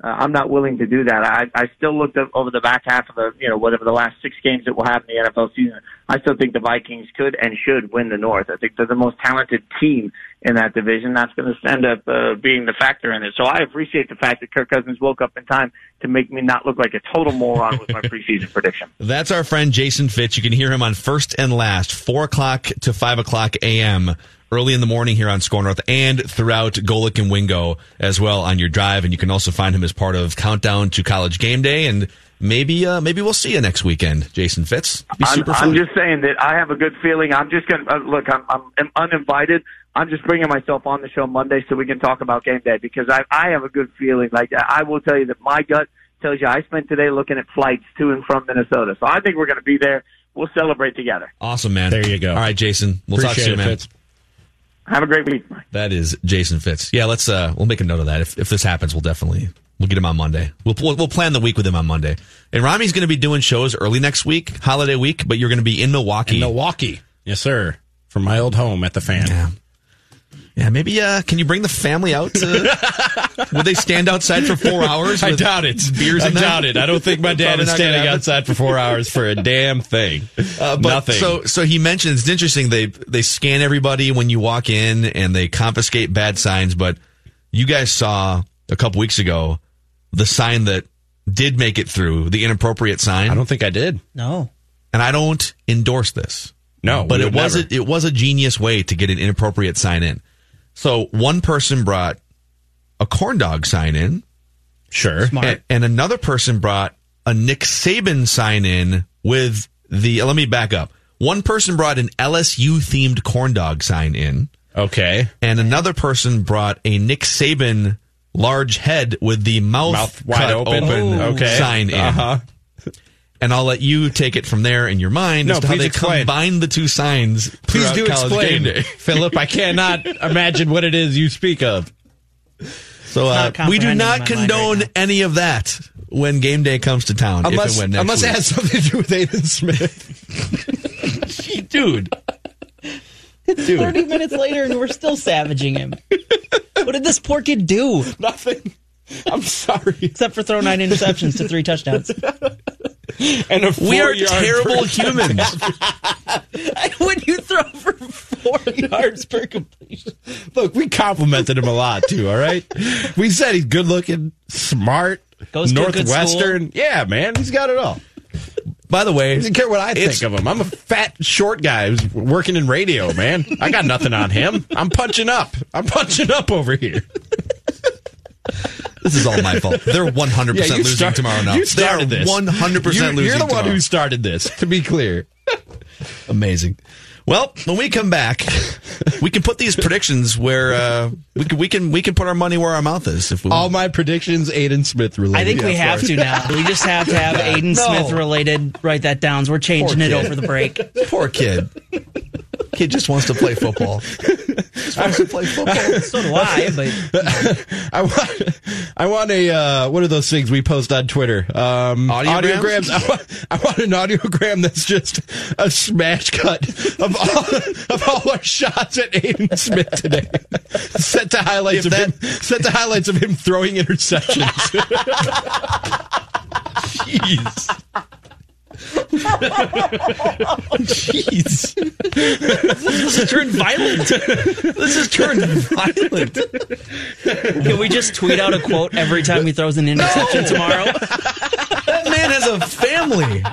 Uh, I'm not willing to do that. I, I still looked up over the back half of the, you know, whatever the last six games that will have in the NFL season. I still think the Vikings could and should win the North. I think they're the most talented team in that division. That's going to end up uh, being the factor in it. So I appreciate the fact that Kirk Cousins woke up in time to make me not look like a total moron with my preseason prediction. That's our friend Jason Fitz. You can hear him on First and Last, 4 o'clock to 5 o'clock a.m. early in the morning here on SKOR North and throughout Golic and Wingo as well on your drive. And you can also find him as part of Countdown to College Game Day. And maybe uh, maybe we'll see you next weekend, Jason Fitz. Be I'm, super I'm just saying that I have a good feeling. I'm just going to uh, look. I'm, I'm, I'm uninvited. I'm just bringing myself on the show Monday so we can talk about game day because I I have a good feeling. Like I will tell you that my gut tells you I spent today looking at flights to and from Minnesota. So I think we're going to be there. We'll celebrate together. Awesome, man. There you go. All right, Jason. We'll talk Appreciate soon, it, man. Fitz. Have a great week. That is Jason Fitz. Yeah, let's uh we'll make a note of that. If if this happens, we'll definitely we'll get him on Monday. We'll we'll, we'll plan the week with him on Monday. And Rami's going to be doing shows early next week, holiday week, but you're going to be in Milwaukee. In Milwaukee. Yes, sir. From my old home at the fan. Yeah. Yeah, maybe uh can you bring the family out to Would they stand outside for 4 hours? I doubt it. Beers I doubt it. I don't think my dad is standing outside for four hours for a damn thing. Uh, but Nothing. So, so he mentions it's interesting. They they scan everybody when you walk in, and they confiscate bad signs. But you guys saw a couple weeks ago the sign that did make it through the inappropriate sign. I don't think I did. No. and I don't endorse this. No, but it was a, it was a genius way to get an inappropriate sign in. So one person brought a corn dog sign in. Sure. And, and another person brought a Nick Saban sign in with the. Let me back up. One person brought an LSU themed corn dog sign in. Okay. And another person brought a Nick Saban large head with the mouth, Mouth wide cut open. open Okay. sign in. Uh-huh. And I'll let you take it from there in your mind No, as to how they explain. combine the two signs. Please do college explain, game day. Philip. I cannot imagine what it is you speak of. So uh, we do not in my mind condone right any of that when game day comes to town. Unless, if and when unless it has something to do with Aidan Smith. dude. It's 30 minutes later and we're still savaging him. what did this poor kid do? Nothing. I'm sorry. Except for throw nine interceptions to three touchdowns. And a We are four-yard terrible per- humans. when you throw for four yards per completion. Look, we complimented him a lot too. All right, we said he's good looking, smart, Goes to a good northwestern. Yeah, man, he's got it all. By the way, He doesn't care what I think of him. I'm a fat, short guy who's working in radio. Man, I got nothing on him. I'm punching up. I'm punching up over here. This is all my fault. They're 100% Yeah, losing start- tomorrow now. You started They're this. 100% You- losing You're the one who started this. To be clear. Amazing. Well, when we come back, we can put these predictions where uh, we can we can we can put our money where our mouth is. If we All my predictions, Aidan Smith related. I think we have sorry. to now. We just have to have Aidan No. Smith related. Write that down. We're changing Poor it kid. over the break. Poor kid. Kid just wants to play football. Just wants to play football. So do I, but I want, I want a uh, what are those things we post on Twitter? Um, Audiograms? I want, I want an audiogram that's just a smash cut of all of all our shots at Aidan Smith today, set to highlights If of that- him, set to highlights of him throwing interceptions. Jeez. Jeez. this has turned violent. This has turned violent. Can we just tweet out a quote every time he throws an interception tomorrow? That man has a family.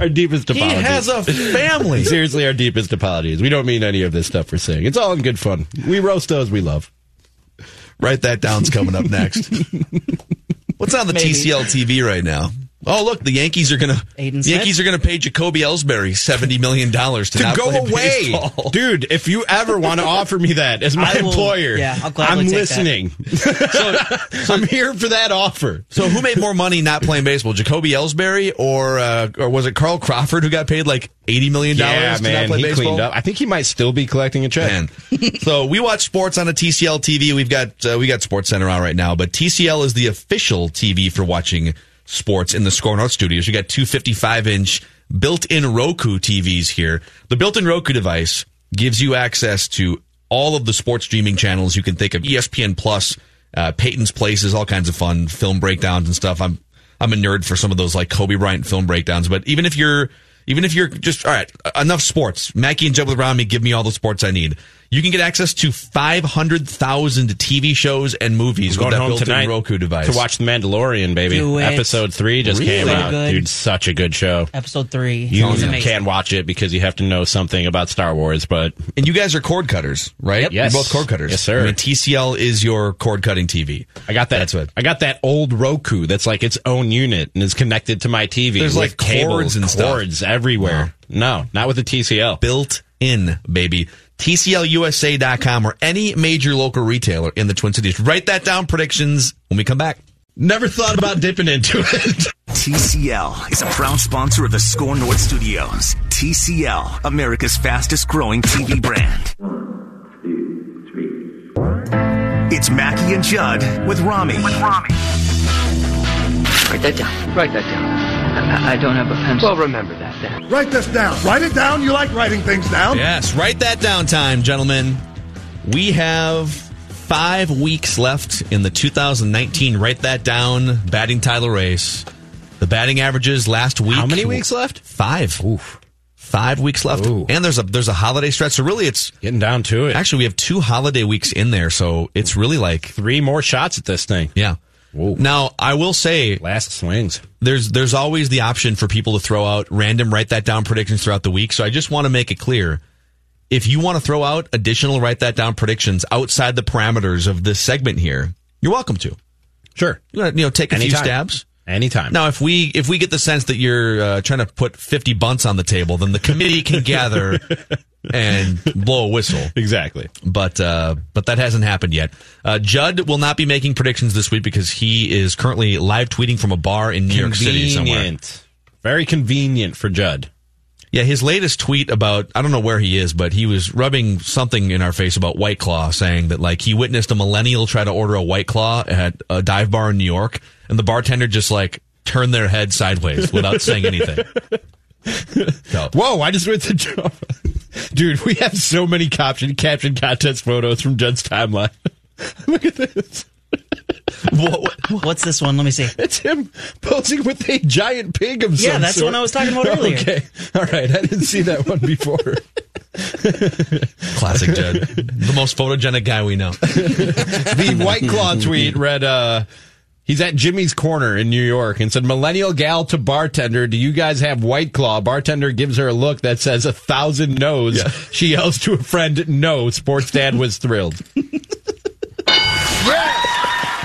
our deepest apologies. He has a family. Seriously, our deepest apologies. We don't mean any of this stuff we're saying. It's all in good fun. We roast those we love. Write that down's coming up next. What's on the Maybe. TCL TV right now? Oh, look, the Yankees are gonna Aidan the Smith? Yankees are gonna pay Jacoby Ellsbury seventy million dollars to, to not go play away, baseball. dude. If you ever want to offer me that as my will- employer, yeah, I'll I'm take listening. so, I'm here for that offer. So who made more money not playing baseball, Jacoby Ellsbury or uh, or was it Carl Crawford who got paid like eighty million dollars Yeah, to man, not play he baseball? cleaned up. I think he might still be collecting a check. Man. so we watch sports on a TCL TV. We've got uh, we got Sports Center on right now, but TCL is the official TV for watching sports in the SKOR North studios. You got two 55 inch built-in Roku TVs here. The built-in Roku device gives you access to all of the sports streaming channels you can think of: ESPN Plus, uh, Peyton's Places, all kinds of fun film breakdowns and stuff. I'm I'm a nerd for some of those like Kobe Bryant film breakdowns, but even if you're even if you're just all right, enough sports. Mackey and Jeb with Rami give me all the sports I need. You can get access to 500,000 TV shows and movies I'm with going that built-in Roku device. to watch The Mandalorian, baby. Do it. Episode three just Really? came So out, good. dude. Such a good show. Episode three. You amazing. can't watch it because you have to know something about Star Wars, but And you guys are cord cutters, right? Yep. Yes. You're both cord cutters. Yes, sir. I mean, TCL is your cord cutting TV. I got that. That's what. I got that old Roku that's like its own unit and is connected to my TV. There's, with like, cords cables, and stuff. cords everywhere. No, not with the TCL. Built in, baby. TCLUSA.com or any major local retailer in the Twin Cities. Write that down, predictions, when we come back. Never thought about dipping into it. TCL is a proud sponsor of the SKOR North Studios. TCL, America's fastest growing TV brand. Two, three. It's Mackey and Judd with Rami. With Rami. Write that down. Write that down. I, I don't have a pencil. Well, remember that then. Write this down. Write it down. You like writing things down. Yes, write that down time, gentlemen. We have five weeks left in the 2019 Write That Down batting title race. The batting averages last week. How many weeks left? Five. Five weeks left. Ooh. And there's a there's a holiday stretch. So really it's Getting down to it. actually we have two holiday weeks in there, so it's really like Three more shots at this thing. yeah. Whoa. Now I will say Last swings. there's there's always the option for people to throw out random write that down predictions throughout the week. So I just want to make it clear. If you want to throw out additional write that down predictions outside the parameters of this segment here, you're welcome to. Sure. You want to, you know take a few stabs. Anytime. Now, if we if we get the sense that you're uh, trying to put 50 bunts on the table, then the committee can gather and blow a whistle. Exactly. But uh, but that hasn't happened yet. Uh, Judd will not be making predictions this week because he is currently live tweeting from a bar in New York City somewhere. Convenient. Very convenient for Judd. Yeah, his latest tweet about I don't know where he is, but he was rubbing something in our face about White Claw, saying that like he witnessed a millennial try to order a White Claw at a dive bar in New York, and the bartender just like turned their head sideways without saying anything. So, Whoa, I just went to jump. Dude, we have so many caption caption contest photos from Judd's timeline. Look at this. what, what, What's this one? Let me see. It's him posing with a giant pig of Yeah, some that's the one I was talking about earlier. Okay. All right. I didn't see that one before. classic Judd, the most photogenic guy we know. the White Claw tweet read, uh, He's at Jimmy's Corner in New York and said, Millennial gal to bartender, do you guys have White Claw? Bartender gives her a look that says a thousand no's. Yeah. She yells to a friend, no. Sports dad was thrilled.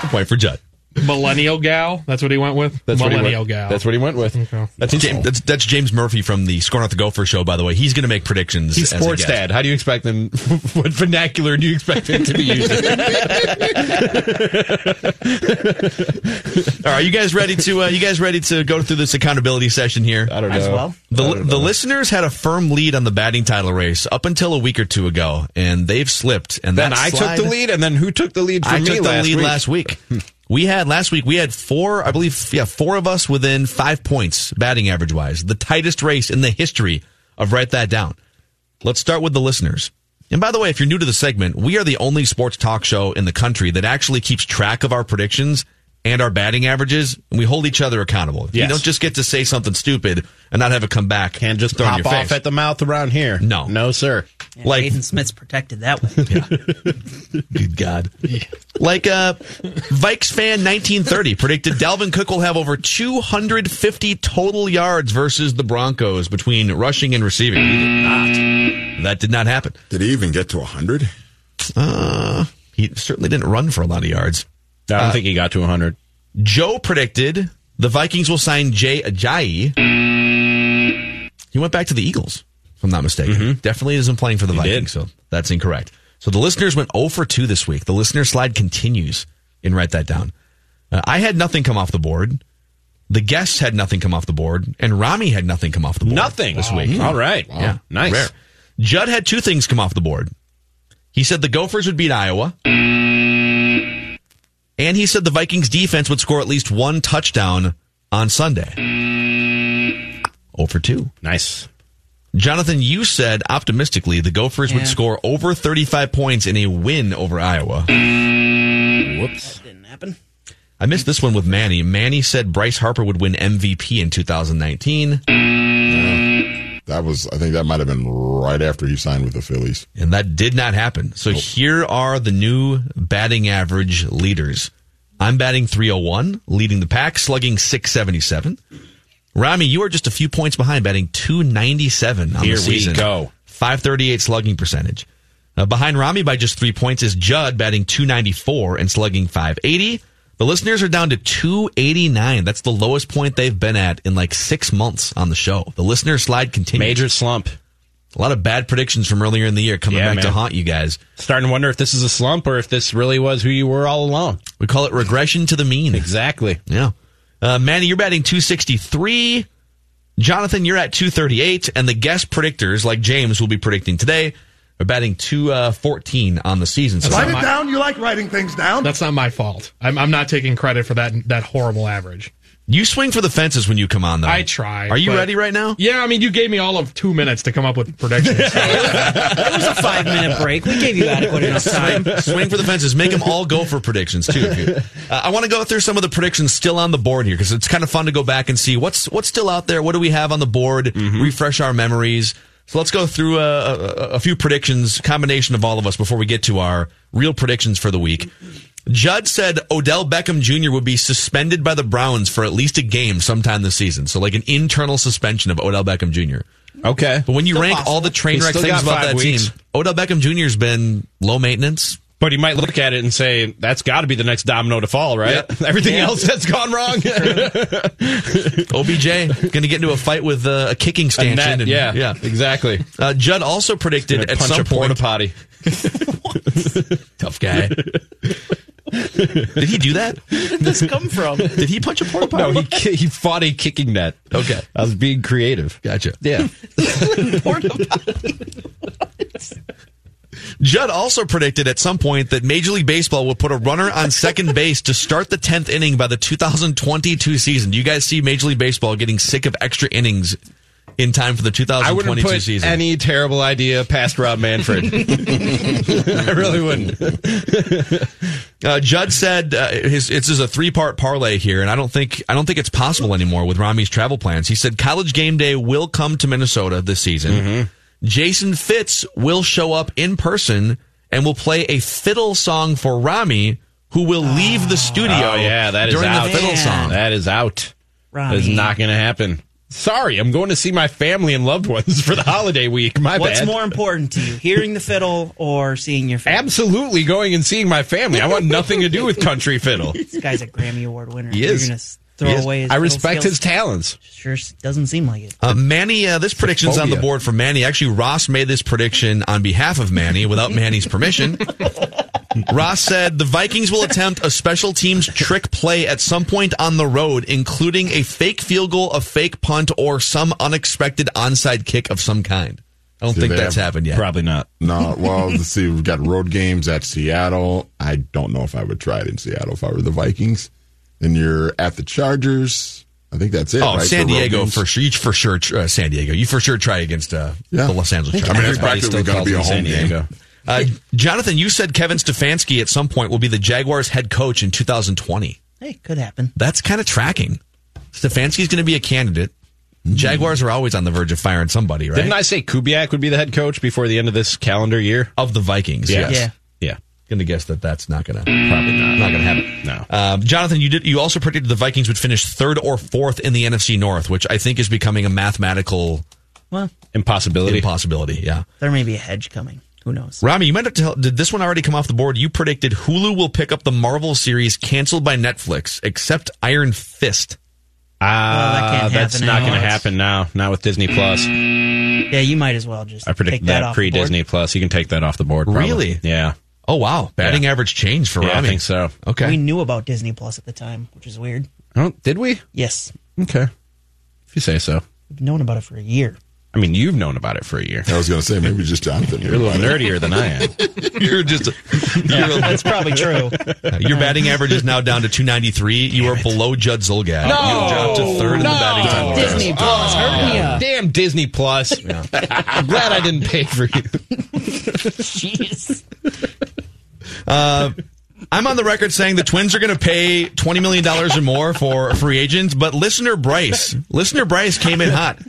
Point for Judd. Millennial gal. That's what he went with. That's what he Millennial went, gal. That's what he went with. That's his James, that's, that's James Murphy from the Score Not the Gopher show, by the way. He's going to make predictions. He's as a sports dad. How do you expect them? What vernacular do you expect him to be using? All right, you guys ready to uh, you guys ready to go through this accountability session here? I don't know. As well. The, the listeners had a firm lead on the batting title race up until a week or two ago, and they've slipped. And Then that I slide- took the lead, and then who took the lead from I me took the last lead week? last week. We had last week. We had four, I believe, yeah, four of us within five points batting average wise. The tightest race in the history of write that down. Let's start with the listeners. And by the way, if you're new to the segment, we are the only sports talk show in the country that actually keeps track of our predictions and our batting averages, and we hold each other accountable. You don't just get to say something stupid and not have it come back. Can't just thrown in pop off face. at the mouth around here. No. no, sir. Yeah, Like- Aidan Smith's protected that way. Good God. Like uh, Vikes fan 1930 predicted Dalvin Cook will have over 250 total yards versus the Broncos between rushing and receiving. He did not. That did not happen. Did he even get to 100? Uh, he certainly didn't run for a lot of yards. I don't Uh, think he got to 100. Joe predicted the Vikings will sign Jay Ajayi. He went back to the Eagles, if I'm not mistaken. Definitely isn't playing for the Vikings, so that's incorrect. So the listeners went 0 for 2 this week. The listener slide continues, and write that down. Uh, I had nothing come off the board. The guests had nothing come off the board, and Rami had nothing come off the board. Nothing. this week. All right. Yeah, Nice. Rare. Judd had two things come off the board. He said the Gophers would beat Iowa. And he said the Vikings defense would score at least one touchdown on Sunday. 0 for 2. Nice. Jonathan, you said optimistically the Gophers Yeah. would score over 35 points in a win over Iowa. Whoops. Didn't happen. I missed this one with Manny. Manny said Bryce Harper would win MVP in 2019. That was, I think that might have been right after he signed with the Phillies. And that did not happen. So here are the new batting average leaders. I'm batting 301, leading the pack, slugging 677. Rami, you are just a few points behind, batting 297 on Here the we season. go. 538 slugging percentage. Uh, behind Rami by just three points is Judd batting 294 and slugging 580. The listeners are down to 289. That's the lowest point they've been at in like six months on the show. The listener slide continues. Major slump. A lot of bad predictions from earlier in the year coming Yeah, back to haunt you guys. Starting to wonder if this is a slump or if this really was who you were all along. We call it regression to the mean. Exactly. Yeah. Uh, Manny, you're batting 263. Jonathan, you're at 238. And the guest predictors, like James will be predicting today, are batting 214 on the season. So Write it down. You like writing things down. That's not my fault. I'm, I'm not taking credit for that that horrible average. You swing for the fences when you come on, though. I try. Are you but- ready right now? Yeah, I mean, you gave me all of two minutes to come up with predictions. so- It was a five minute break. We gave you adequate enough time. Swing for the fences. Make them all go for predictions too. If you, uh, I want to go through some of the predictions still on the board here because it's kind of fun to go back and see what's what's still out there. What do we have on the board? Refresh our memories. So let's go through uh, a, a, a few predictions, combination of all of us, before we get to our real predictions for the week. Judd said Odell Beckham Jr. would be suspended by the Browns for at least a game sometime this season. So like an internal suspension of Odell Beckham Jr. Okay. But when you Still rank all the possible. train wreck things about that weeks. team, Odell Beckham Jr.'s been low maintenance. But he might look at it and say, that's got to be the next domino to fall, right? Everything Yeah. else that's gone wrong. OBJ going to get into a fight with uh, a kicking stanchion. and, yeah, yeah, exactly. Uh, Judd also predicted at punch some a porta point. potty. Tough guy. Did he do that? Where did this come from? Did he punch a porta potty? No, he he fought a kicking net. Okay, I was being creative. Gotcha. Yeah. Judd also predicted at some point that Major League Baseball will put a runner on second base to start the 10th inning by the 2022 season. Do you guys see Major League Baseball getting sick of extra innings in time for the 2022 I wouldn't 2022 put season? any terrible idea past Rob Manfred. I really wouldn't. Uh, Judd said uh, his it's is a three part parlay here, and I don't think I don't think it's possible anymore with Rami's travel plans. He said college game day will come to Minnesota this season. Mm-hmm. Jason Fitz will show up in person and will play a fiddle song for Rami, who will leave the studio. Oh, yeah, that is during out. the fiddle song. That is out. That is Rami. not going to happen. Sorry, I'm going to see my family and loved ones for the holiday week. My What's bad. more important to you, hearing the fiddle or seeing your family? Absolutely going and seeing my family. I want nothing to do with country fiddle. This guy's a Grammy Award winner. He You're is. Gonna throw is. away his I respect skills? his talents. Sure doesn't seem like it. Uh, Manny, uh, this prediction's on the board for Manny. Actually, Ross made this prediction on behalf of Manny without Manny's permission. Ross said the Vikings will attempt a special teams trick play at some point on the road, including a fake field goal, a fake punt, or some unexpected onside kick of some kind. I don't Do think that's have- happened yet. Probably not. No, well, let's see. We've got road games at Seattle. I don't know if I would try it in Seattle if I were the Vikings. Then you're at the Chargers. I think that's it. Oh, right, San Diego for sure. You for sure. Uh, San Diego. You for sure try against uh, Yeah. the Los Angeles I Chargers. mean, it's practically still going to be a him San home game. Uh, Jonathan, you said Kevin Stefanski at some point will be the Jaguars head coach in 2020. Hey, could happen. That's kind of tracking. Stefanski's going to be a candidate. Jaguars are always on the verge of firing somebody, right? Didn't I say Kubiak would be the head coach before the end of this calendar year? Of the Vikings, Yeah. yes. Yeah. Yeah. Going to guess that that's not going to probably not not going to happen. No. Um, Jonathan, you did. You also predicted the Vikings would finish third or fourth in the NFC North, which I think is becoming a mathematical Well, Impossibility. impossibility. Yeah. there may be a hedge coming. Who knows? Rami, you might have to tell. Did this one already come off the board? You predicted Hulu will pick up the Marvel series canceled by Netflix, except Iron Fist. Ah, that can't that's not going to happen now. Not with Disney Plus. Yeah, you might as well just I take predicted that, that, off the pre board. Disney Plus. You can take that off the board. Probably. Really? Yeah. Oh wow, batting Yeah. average change for Yeah, I Rami. think so. Okay. We knew about Disney Plus at the time, which is weird. Oh, did we? Yes, Okay. If you say so. we've known about it for a year. I mean, you've known about it for a year. I was going to say maybe just Jonathan. You're a little nerdier than I am. you're just. Yeah, that's probably true. Uh, your batting average is now down to 293. You are below Judd Zolgad. No! you dropped to third in the batting title. Disney Plus hurting ya. Damn Disney Plus. I'm glad I didn't pay for you. Jeez. Uh, I'm on the record saying the Twins are going to pay $20 million or more for free agents, but listener Bryce, listener Bryce came in hot.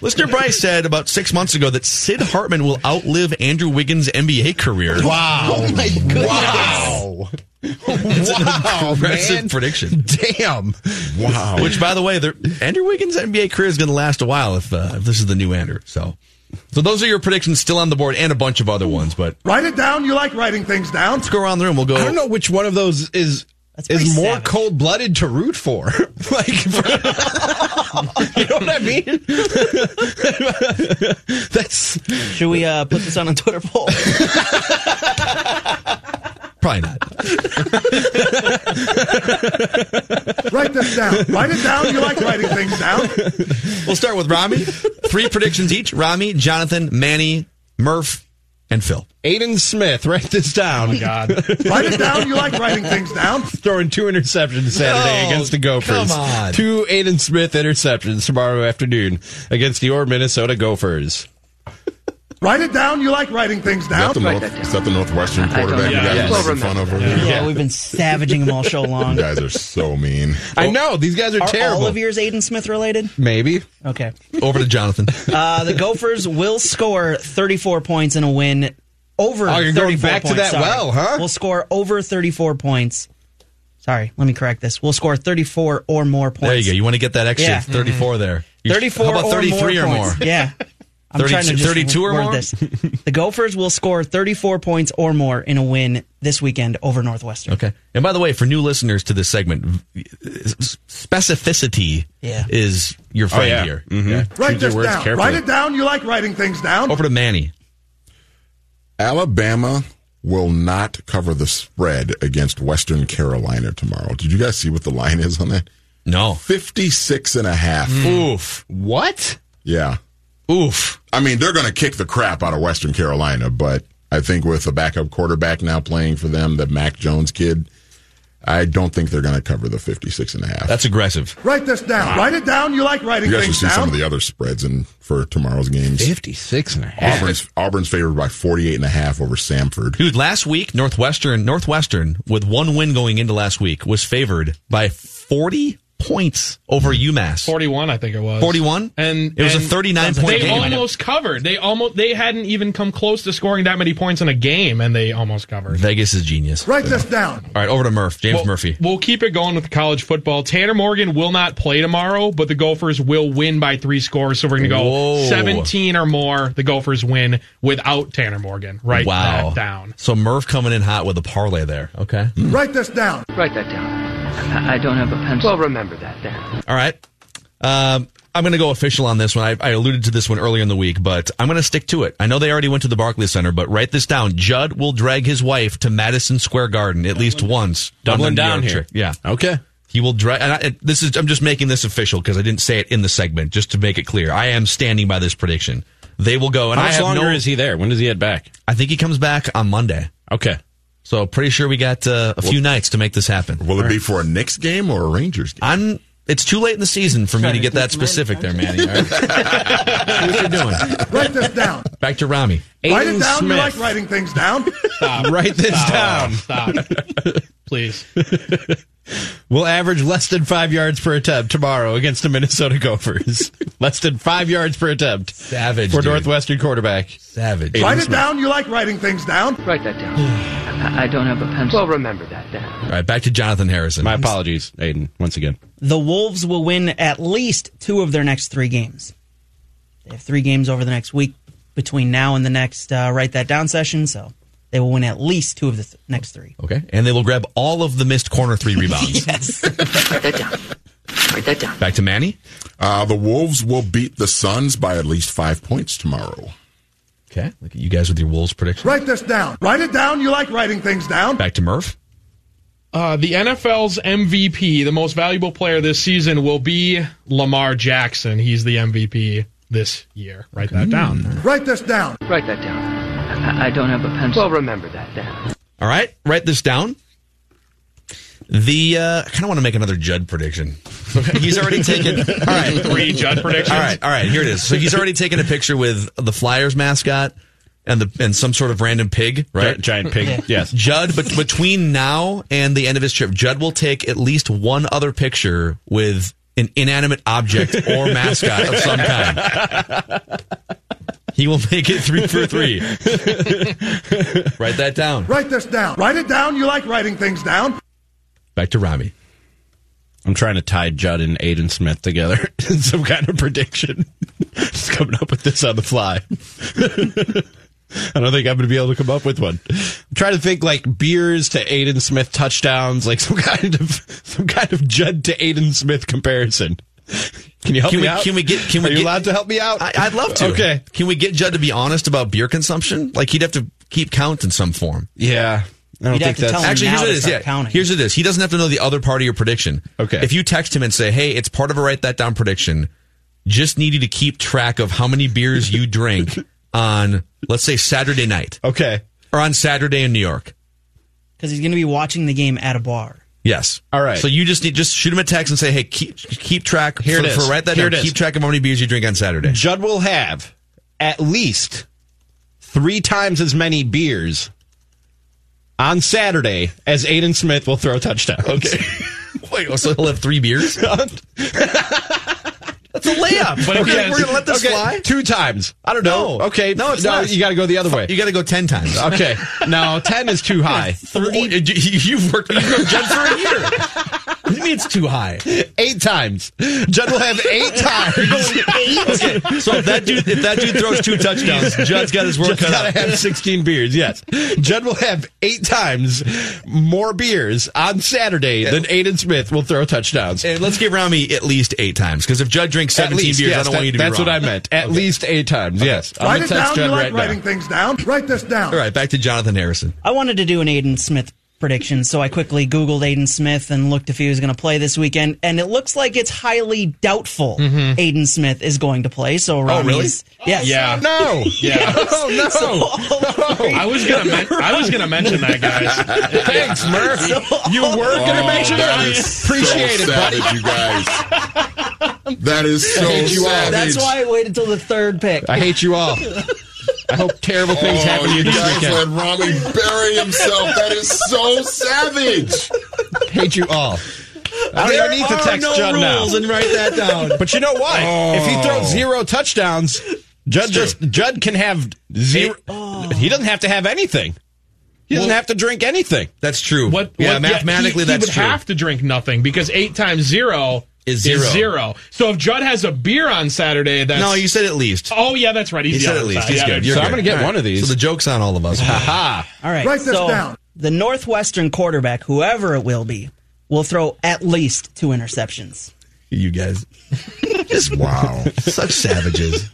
Listener Bryce said about six months ago that Sid Hartman will outlive Andrew Wiggins' NBA career. Wow. Oh my goodness. Wow. It's Wow, an aggressive man. prediction. Damn. Wow. Which, by the way, they're- Andrew Wiggins' NBA career is going to last a while if, uh, if this is the new Andrew. So, so those are your predictions still on the board, and a bunch of other ones. But Write it down. You like writing things down. let's go around the room. We'll go. I don't know which one of those is pretty is more savage. cold blooded to root for. like, you know what I mean? That's Should we uh, put this on a Twitter poll? Probably not. Write this down. Write it down. You like writing things down. We'll start with Rami. Three predictions each: Rami, Jonathan, Manny, Murph, and Phil. Aidan Smith. Write this down. Oh, God. Write it down. You like writing things down. Throwing two interceptions Saturday No, against the Gophers. come on. Two Aidan Smith interceptions tomorrow afternoon against your Minnesota Gophers. Write it down. You like writing things Is down. that, the North, that down. is that the Northwestern I don't- quarterback you Yeah, guys yes. are making fun of over here? yeah, we've been savaging him all show long. You guys are so mean. I know these guys are, Are terrible. all of yours Aidan Smith related? Maybe. Okay. Over to Jonathan. Uh, the Gophers will score 34 points in a win. Over Oh, you're going back to that sorry. well, huh? We'll score over 34 points. Sorry, let me correct this. We'll score 34 or more points. There you go. You want to get that extra Yeah. 34 there. You- 34 How about 33 or or more. more? Yeah. I'm 32 trying to just 32 or word more? This. The Gophers will score 34 points or more in a win this weekend over Northwestern. Okay. And by the way, for new listeners to this segment, specificity Yeah. is your friend yeah. here. Mhm. Okay? Write your this words down. carefully. Write it down. You like writing things down. Over to Manny. Alabama will not cover the spread against Western Carolina tomorrow. Did you guys see what the line is on that? No. 56 and a half. Oof. What? Yeah. Oof. I mean, they're going to kick the crap out of Western Carolina, but I think with a backup quarterback now playing for them, the Mac Jones kid, I don't think they're going to cover the 56 and a half. That's aggressive. Write this down. Write it down. You like writing you guys should things see some of the other spreads in, for tomorrow's games. 56 and a half. Auburn's, Auburn's favored by 48 and a half over Samford. Dude, last week, Northwestern, Northwestern, with one win going into last week, was favored by 40 points over UMass. 41, I think it was. 41? And It was a 39 point They game. almost covered. They almost they hadn't even come close to scoring that many points in a game, and they almost covered. Vegas is genius. Write this down. All right, over to Murph. James Well, Murphy. We'll keep it going with college football. Tanner Morgan will not play tomorrow, but the Gophers will win by three scores. So we're going to go Whoa. 17 or more. The Gophers win without Tanner Morgan. Write wow. that down. So Murph coming in hot with a parlay there. Okay. Write this down. Write that down. I, I don't have a pencil. Well, remember that then. All right. Um, I'm going to go official on this one. I, I alluded to this one earlier in the week, but I'm going to stick to it. I know they already went to the Barclays Center, but write this down. Judd will drag his wife to Madison Square Garden at least once. Doubling on down here. trip. Yeah. Okay. He will drag. And I, this is. I'm just making this official because I didn't say it in the segment, just to make it clear. I am standing by this prediction. They will go. And How I much have longer no, is he there? When does he head back? I think he comes back on Monday. Okay. So pretty sure we got uh, a few nights to make this happen. Will it be for a Knicks game or a Rangers game? I'm. It's too late in the season for me to get that specific there, Manny. All right? See what you're doing. Write this down. Back to Rami. Write it Aidan down. You like writing things down. Stop. Write this down. Stop. Please. Will average less than five yards per attempt tomorrow against the Minnesota Gophers. less than five yards per attempt Savage. for dude. Northwestern quarterback. Savage. Write it down. You like writing things down. Write that down. I, I don't have a pencil. Well, remember that then. All right, back to Jonathan Harrison. My apologies, Aidan, once again. The Wolves will win at least two of their next three games. They have three games over the next week between now and the next uh, write that down session, so they will win at least two of the th- next three. Okay, and they will grab all of the missed corner three rebounds. Yes. Write that down. Write that down. Back to Manny. Uh, the Wolves will beat the Suns by at least five points tomorrow. Okay, look at you guys with your Wolves prediction. Write this down. Write it down. You like writing things down. Back to Murph. Uh, the NFL's MVP, the most valuable player this season, will be Lamar Jackson. He's the MVP this year. Write that down. Write this down. Write that down. I, I don't have a pencil. Well, remember that then. All right, write this down. The uh, I kind of want to make another Judd prediction. He's already taken. All right, Three Judd predictions. All right, all right. Here it is. So he's already taken a picture with the Flyers mascot and the and some sort of random pig, right? Gi- Giant pig. Yes. Judd, but between now and the end of his trip, Judd will take at least one other picture with an inanimate object or mascot of some kind. He will make it three for three. Write that down. Write this down. Write it down. You like writing things down. Back to Rami. I'm trying to tie Judd and Aidan Smith together in some kind of prediction. Just coming up with this on the fly. I don't think I'm going to be able to come up with one. I'm trying to think like beers to Aidan Smith touchdowns, like some kind of some kind of Judd to Aidan Smith comparison. Can you help Can me we, out? can we get? Can we Are you get, allowed to help me out? I, I'd love to. Okay. Can we get Judd to be honest about beer consumption? Like he'd have to keep count in some form. Yeah. I don't You'd think that's tell Actually, here's what it is. Yeah, counting. here's what it is. He doesn't have to know the other part of your prediction. Okay. If you text him and say, "Hey, it's part of a write that down prediction," just need you to keep track of how many beers you drink on, let's say, Saturday night okay. or on Saturday in New York. because he's going to be watching the game at a bar. Yes. All right. So you just need just shoot him a text and say, "Hey, keep keep track Here for, it is. for write that Here down. it is. Keep track of how many beers you drink on Saturday." Judd will have at least three times as many beers on Saturday as Aidan Smith will throw touchdowns. Okay. Wait, so he'll have three beers? That's a layup. But Okay. we're gonna let this Okay, fly. Two times. I don't know. No. Okay. No, it's no. You got to go the other way. You got to go ten times. Okay. No, 10 is too high. Thirty. You've worked. You've known for a year. What do you mean it's too high? Eight times. Judd will have eight times. Okay, so if that dude if that dude throws two touchdowns, Judd's got his work Judd's cut got out. to have 16 beers, yes. Judd will have eight times more beers on Saturday than Aidan Smith will throw touchdowns. And let's give Rami at least eight times because if Judd drinks At seventeen least, beers, yes, I don't that- want you to be That's wrong. what I meant. At least eight times, yes. I'm Write gonna it text down. You Judd like right writing now. things down. Write this down. All right, back to Jonathan Harrison. I wanted to do an Aidan Smith prediction, so I quickly Googled Aidan Smith and looked if he was going to play this weekend, and it looks like it's highly doubtful mm-hmm. Aidan Smith is going to play. So oh, Rami's, yes, Yeah. No. Yeah. Oh, no. So all three- I was gonna men- I was gonna mention that, guys. Thanks, Murph. You were going to Oh, mention that it? is Appreciate so it, buddy. you guys. That is so hate you all. savage. That's why I waited till the third pick. I hate you all. I hope terrible things oh, happen to you you this guys weekend. let Rami bury himself. That is so savage. Hate you all. I don't even need to text no Judd now. rules and write that down. But you know what? If he Oh. throws zero touchdowns, Judd just Judd can have zero. Oh. He doesn't have to have anything. He doesn't Well- have to drink anything. That's true. What? Yeah, what- mathematically, he, he that's would true. have to drink nothing because eight times zero Is zero. zero. So if Judd has a beer on Saturday, that's no, you said at least. Oh yeah, that's right. He's He said at least. He's Yeah, good. You're So I'm gonna get All one of these. So the joke's on all of us. Ha All right. Write this so down. The Northwestern quarterback, whoever it will be, will throw at least two interceptions. you guys. Just wow. Such savages.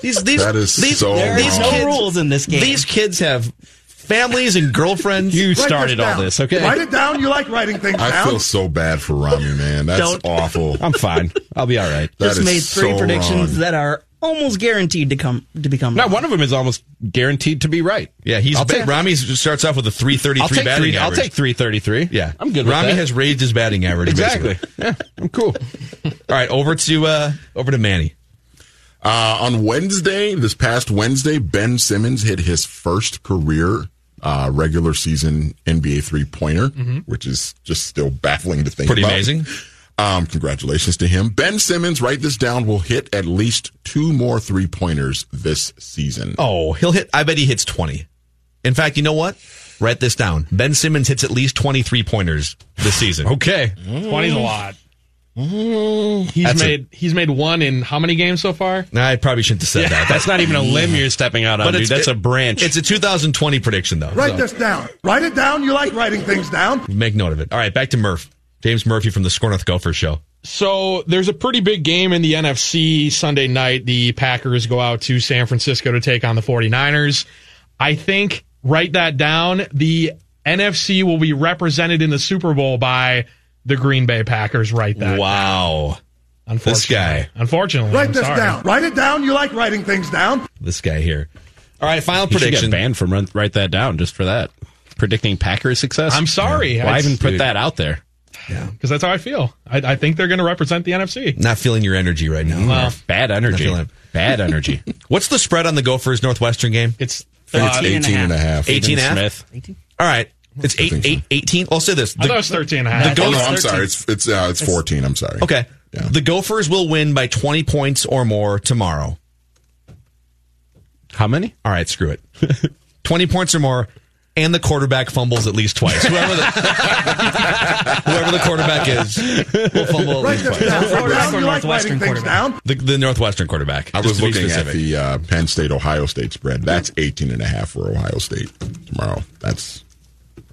These these That is these, so There these are no rules in this game. These kids have families and girlfriends. You Write started all this, okay? Write it down. You like writing things down. I down. feel so bad for Rami, man. That's Don't- awful. I'm fine. I'll be all right. That Just is made three so predictions wrong. that are almost guaranteed to come to become. Now wrong. one of them is almost guaranteed to be right. Yeah, he's I'll big. take- Rami starts off with a three thirty I'll three take batting three. I'll average. take three thirty three. Yeah, I'm good. With Rami that. has raised his batting average. exactly. basically. Yeah, I'm cool. All right, over to uh, over to Manny. Uh, on Wednesday, this past Wednesday, Ben Simmons hit his first career uh, regular season NBA three pointer, which is just still baffling to think Pretty about. amazing. Um, congratulations to him. Ben Simmons, write this down, will hit at least two more three pointers this season. Oh, he'll hit. I bet he hits twenty. In fact, you know what? Write this down. Ben Simmons hits at least twenty three pointers this season. Okay. Twenty's a lot. Mm-hmm. He's That's a- made he's made one in how many games so far? I probably shouldn't have said that. That's not even a limb mm. you're stepping out on, dude. That's a branch. It's a 2020 prediction, though. Write so this down. Write it down. You like writing things down. Make note of it. All right, back to Murph. James Murphy from the SKOR North Gopher Show. So there's a pretty big game in the NFC Sunday night. The Packers go out to San Francisco to take on the 49ers. I think, write that down, the NFC will be represented in the Super Bowl by the Green Bay Packers. Write that. Wow. Unfortunately. This guy. Unfortunately. Write I'm this sorry. down. Write it down. You like writing things down. This guy here. All right, final You should prediction. get banned from run, write that down just for that. Predicting Packers success. I'm sorry. Why It's- even put dude. that out there? Yeah, because that's how I feel. I, I think they're going to represent the NFC. Not feeling your energy right now. Well, Bad energy. feeling. Bad energy. What's the spread on the Gophers Northwestern game? it's It's uh, 18 and a half. 18 and a half? Smith. All right. It's eight, think so. eight, 18. I'll say this. I thought it was 13 and a half. The Oh, no, I'm sorry. It's it's uh, it's 14. I'm sorry. Okay. The Gophers will win by 20 points or more tomorrow. How many? All right, screw it. 20 points or more, and the quarterback fumbles at least twice. Whoever the, whoever the quarterback is will fumble at Write least twice. down. Write down. You like writing down. The, the Northwestern quarterback. I was looking at the uh, Penn State Ohio State spread. That's 18 and a half for Ohio State tomorrow. That's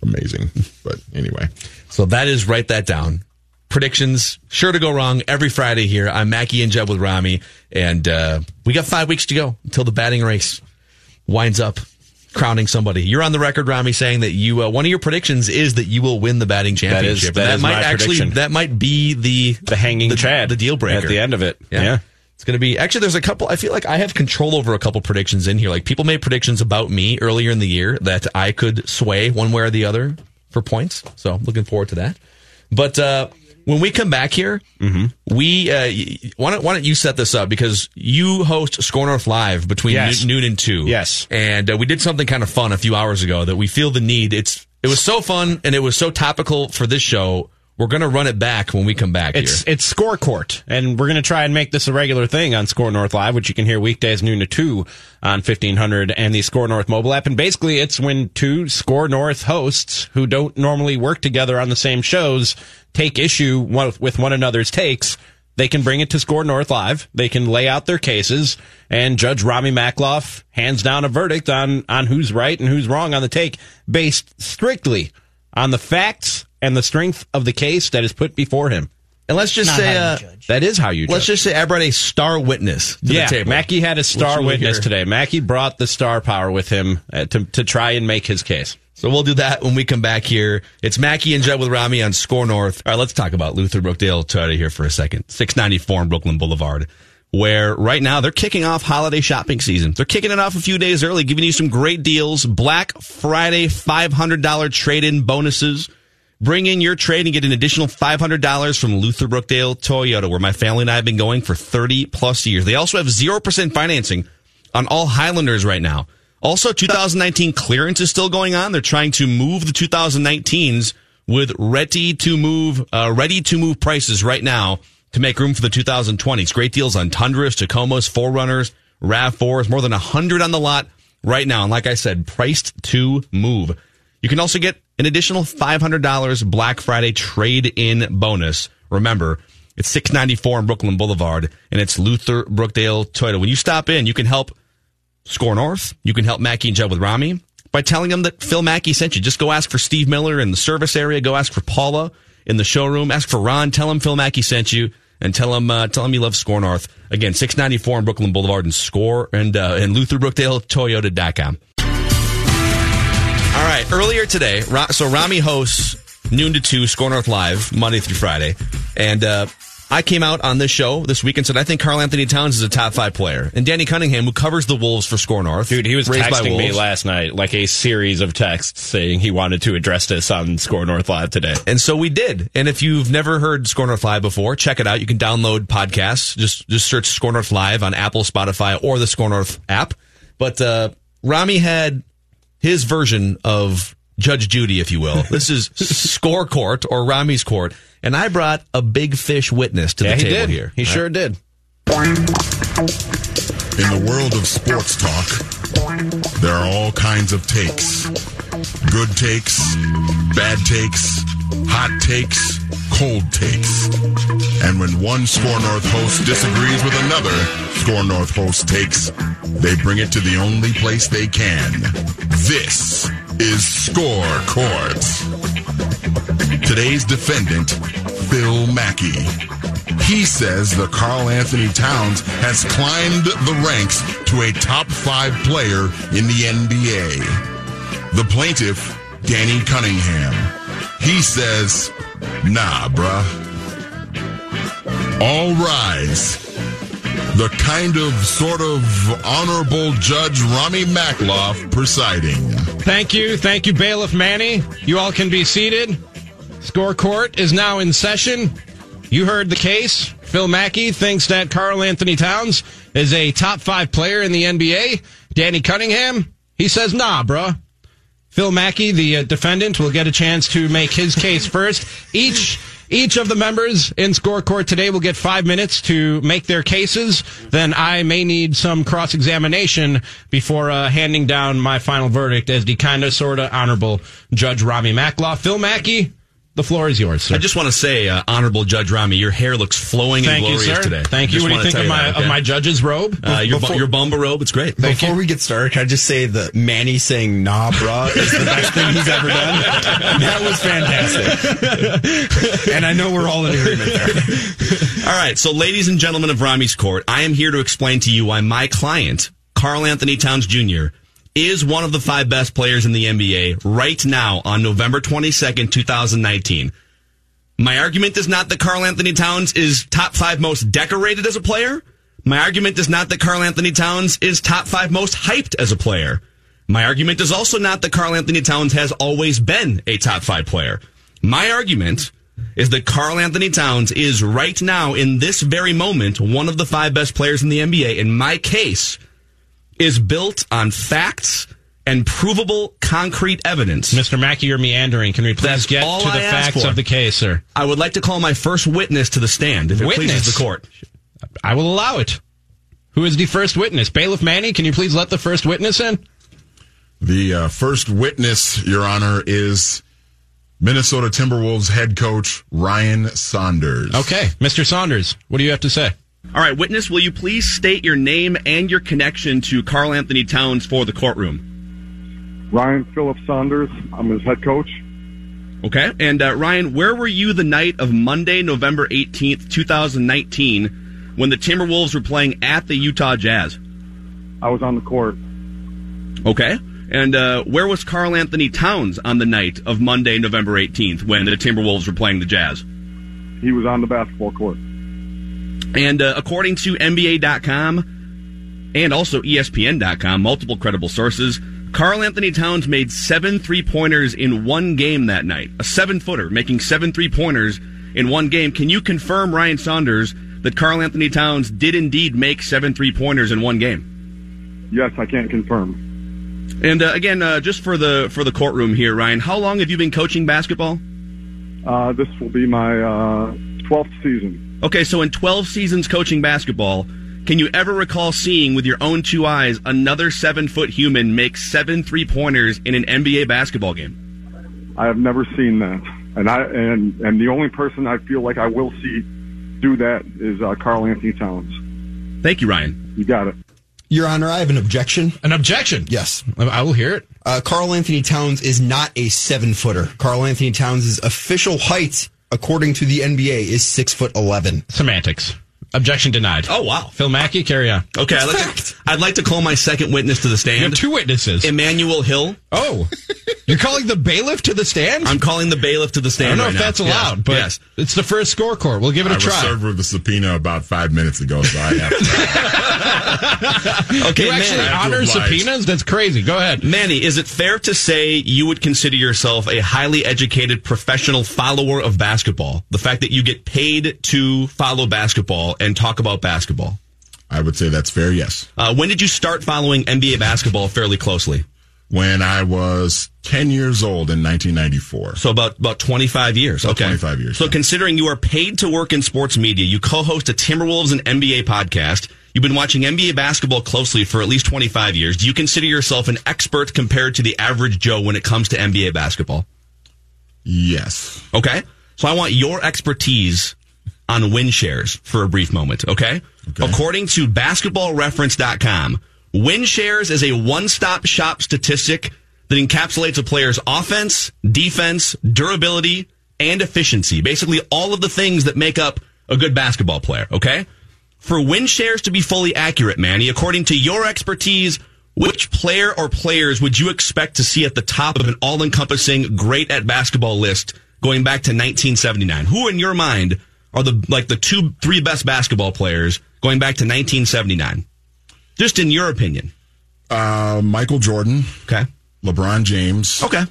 amazing. But anyway, So that is write that down. Predictions sure to go wrong every Friday here. I'm Mackey and Judd with Rami, and uh, we got five weeks to go until the batting race winds up, crowning somebody. You're on the record, Rami, saying that you uh, one of your predictions is that you will win the batting That is- championship. that And is might my actually prediction. that might be the The hanging the, Chad the deal breaker at the end of it. Yeah. It's going to be actually. There's a couple. I feel like I have control over a couple predictions in here. Like people made predictions about me earlier in the year that I could sway one way or the other for points. So looking forward to that. But uh, when we come back here, Mm-hmm. we uh, why don't why don't you set this up because you host SKOR North Live between Yes. noon, noon and two. Yes. and uh, we did something kind of fun a few hours ago that we feel the need. It's it was so fun and it was so topical for this show. We're going to run it back when we come back It's here. it's Score Court, and we're going to try and make this a regular thing on SKOR North Live, which you can hear weekdays noon to two on fifteen hundred and the SKOR North mobile app. And basically, it's when two SKOR North hosts who don't normally work together on the same shows take issue with one another's takes. They can bring it to SKOR North Live. They can lay out their cases, and Judge Rami Makloff hands down a verdict on on who's right and who's wrong on the take, based strictly on the facts and the strength of the case that is put before him. and let's just Not say uh. That is how you let's judge. just say I brought a star witness to yeah, the table. Mackey had a star witness hear. today. Mackey brought the star power with him uh, to to try and make his case. So we'll do that when we come back here. It's Mackey and Judd with Rami on SKOR North. All right, let's talk about Luther Brookdale Toyota here for a second. 694 on Brooklyn Boulevard, where right now they're kicking off holiday shopping season. They're kicking it off a few days early, giving you some great deals. Black Friday $500 trade-in bonuses. Bring in your trade and get an additional $500 from Luther Brookdale Toyota, where my family and I have been going for 30 plus years. They also have 0% financing on all Highlanders right now. Also, 2019 clearance is still going on. They're trying to move the 2019s with ready to move, uh, ready to move prices right now to make room for the 2020s. Great deals on Tundras, Tacomas, 4Runners, RAV4s, more than 100 on the lot right now. And like I said, priced to move. You can also get an additional $500 Black Friday trade in bonus. Remember, it's 694 on Brooklyn Boulevard and it's Luther Brookdale Toyota. When you stop in, you can help SKOR North. You can help Mackey and Judd with Rami by telling them that Phil Mackey sent you. Just go ask for Steve Miller in the service area. Go ask for Paula in the showroom. Ask for Ron. Tell him Phil Mackey sent you, and tell him uh, tell him you love SKOR North. Again, six ninety four on Brooklyn Boulevard and Score and uh, and Luther Brookdale Toyota.com. All right. Earlier today, so Rami hosts noon to two SKOR North Live Monday through Friday, and uh, I came out on this show this week and said I think Karl Anthony Towns is a top five player, and Danny Cunningham, who covers the Wolves for SKOR North, Dude, he was texting me last night, like a series of texts saying he wanted to address this on SKOR North Live today. And so we did. And if you've never heard SKOR North Live before, check it out. You can download podcasts. Just just search SKOR North Live on Apple, Spotify, or the SKOR North app. But uh, Rami had his version of Judge Judy, if you will. This is Score Court or Rami's Court, and I brought a big fish witness to Yeah, the he table did. here. He All sure right? did. in the world of sports talk, there are all kinds of takes. Good takes, bad takes, hot takes, cold takes. And when one SKOR North host disagrees with another SKOR North host takes, they bring it to the only place they can. This is Score Court. Today's defendant, Phil Mackey. He says the Karl Anthony Towns has climbed the ranks to a top five player in the NBA. The plaintiff, Danny Cunningham. He says, nah, bruh. All rise. The kind of sort of honorable Judge Rami Makloff presiding. Thank you. Thank you, Bailiff Manny. You all can be seated. Score Court is now in session. You heard the case. Phil Mackey thinks that Karl Anthony Towns is a top five player in the NBA. Danny Cunningham, he says, nah, bruh. Phil Mackey, the uh, defendant, will get a chance to make his case first. Each Each of the members in Score Court today will get five minutes to make their cases. Then I may need some cross examination before uh, handing down my final verdict as the kind of, sort of honorable Judge Rami Macklaw. Phil Mackey, the floor is yours, sir. I just want to say, uh, Honorable Judge Rami, your hair looks flowing Thank and you, glorious sir. today. Thank you. Just What do you think tell of my that, okay? of my judge's robe? Uh, your, bu- Before- your Bumba robe, it's great. Before we get started, can I just say that Manny saying "nah, bruh" is the best thing he's ever done. That was fantastic, and I know we're all in agreement there. All right, so ladies and gentlemen of Rami's court, I am here to explain to you why my client, Karl Anthony Towns Jr., is one of the five best players in the NBA right now on November 22nd, 2019. My argument is not that Karl Anthony Towns is top five most decorated as a player. My argument is not that Karl Anthony Towns is top five most hyped as a player. My argument is also not that Karl Anthony Towns has always been a top five player. My argument is that Karl Anthony Towns is right now, in this very moment, one of the five best players in the NBA. In my case is built on facts and provable concrete evidence. Mr. Mackey, you're meandering. Can we please That's get to the I asked facts for. of the case, sir? I would like to call my first witness to the stand, if it Witness? pleases the court. I will allow it. Who is the first witness? Bailiff Manny, can you please let the first witness in? The uh, first witness, Your Honor, is Minnesota Timberwolves head coach Ryan Saunders. Okay, Mr. Saunders, what do you have to say? All right, witness, will you please state your name and your connection to Karl Anthony Towns for the courtroom? Ryan Philip Saunders. I'm his head coach. Okay. And uh, Ryan, where were you the night of Monday, November 18th, 2019, when the Timberwolves were playing at the Utah Jazz? I was on the court. Okay. And uh, where was Karl Anthony Towns on the night of Monday, November 18th, when the Timberwolves were playing the Jazz? He was on the basketball court. And uh, according to NBA.com and also ESPN.com, multiple credible sources, Karl Anthony Towns made seven three pointers in one game that night. A seven footer making seven three pointers in one game. Can you confirm, Ryan Saunders, that Karl Anthony Towns did indeed make seven three pointers in one game? Yes, I can't confirm. And uh, again, uh, just for the for the courtroom here, Ryan, how long have you been coaching basketball? Uh, this will be my uh, 12th season. Okay, so in 12 seasons coaching basketball, can you ever recall seeing with your own two eyes another seven foot human make seven three pointers in an NBA basketball game? I have never seen that, and I and and the only person I feel like I will see do that is uh, Karl Anthony Towns. Thank you, Ryan. You got it. Your Honor, I have an objection. An objection? Yes. I will hear it. Uh, Karl Anthony Towns is not a seven footer. Karl Anthony Towns' official height, according to the NBA, is six foot eleven. Semantics. Objection denied. Oh wow, Phil Mackey, carry on. Okay, I'd like, to, I'd like to call my second witness to the stand. You have two witnesses. Emmanuel Hill. Oh, you're calling the bailiff to the stand? I'm calling the bailiff to the stand. I don't know right if now. that's Yes, allowed, but yes. it's the first score court. We'll give it a I was try. served with the subpoena about five minutes ago, so I have to. Okay, you actually Manny. I have to honor subpoenas? That's crazy. Go ahead. Manny, is it fair to say you would consider yourself a highly educated professional follower of basketball? The fact that you get paid to follow basketball and talk about basketball. I would say that's fair, yes. Uh, when did you start following NBA basketball fairly closely? When I was 10 years old in 1994. So about about 25 years. About okay. 25 years, So yeah. considering you are paid to work in sports media, you co-host a Timberwolves and NBA podcast. You've been watching NBA basketball closely for at least 25 years. Do you consider yourself an expert compared to the average Joe when it comes to NBA basketball? Yes. Okay. So I want your expertise on win shares for a brief moment, okay? According to basketballreference.com, win shares is a one-stop shop statistic that encapsulates a player's offense, defense, durability, and efficiency. Basically all of the things that make up a good basketball player, okay? For win shares to be fully accurate, Manny, according to your expertise, which player or players would you expect to see at the top of an all-encompassing great at basketball list going back to 1979? Who in your mind are the like the two three best basketball players going back to 1979? Just in your opinion. Uh, Michael Jordan. Okay. LeBron James. Okay.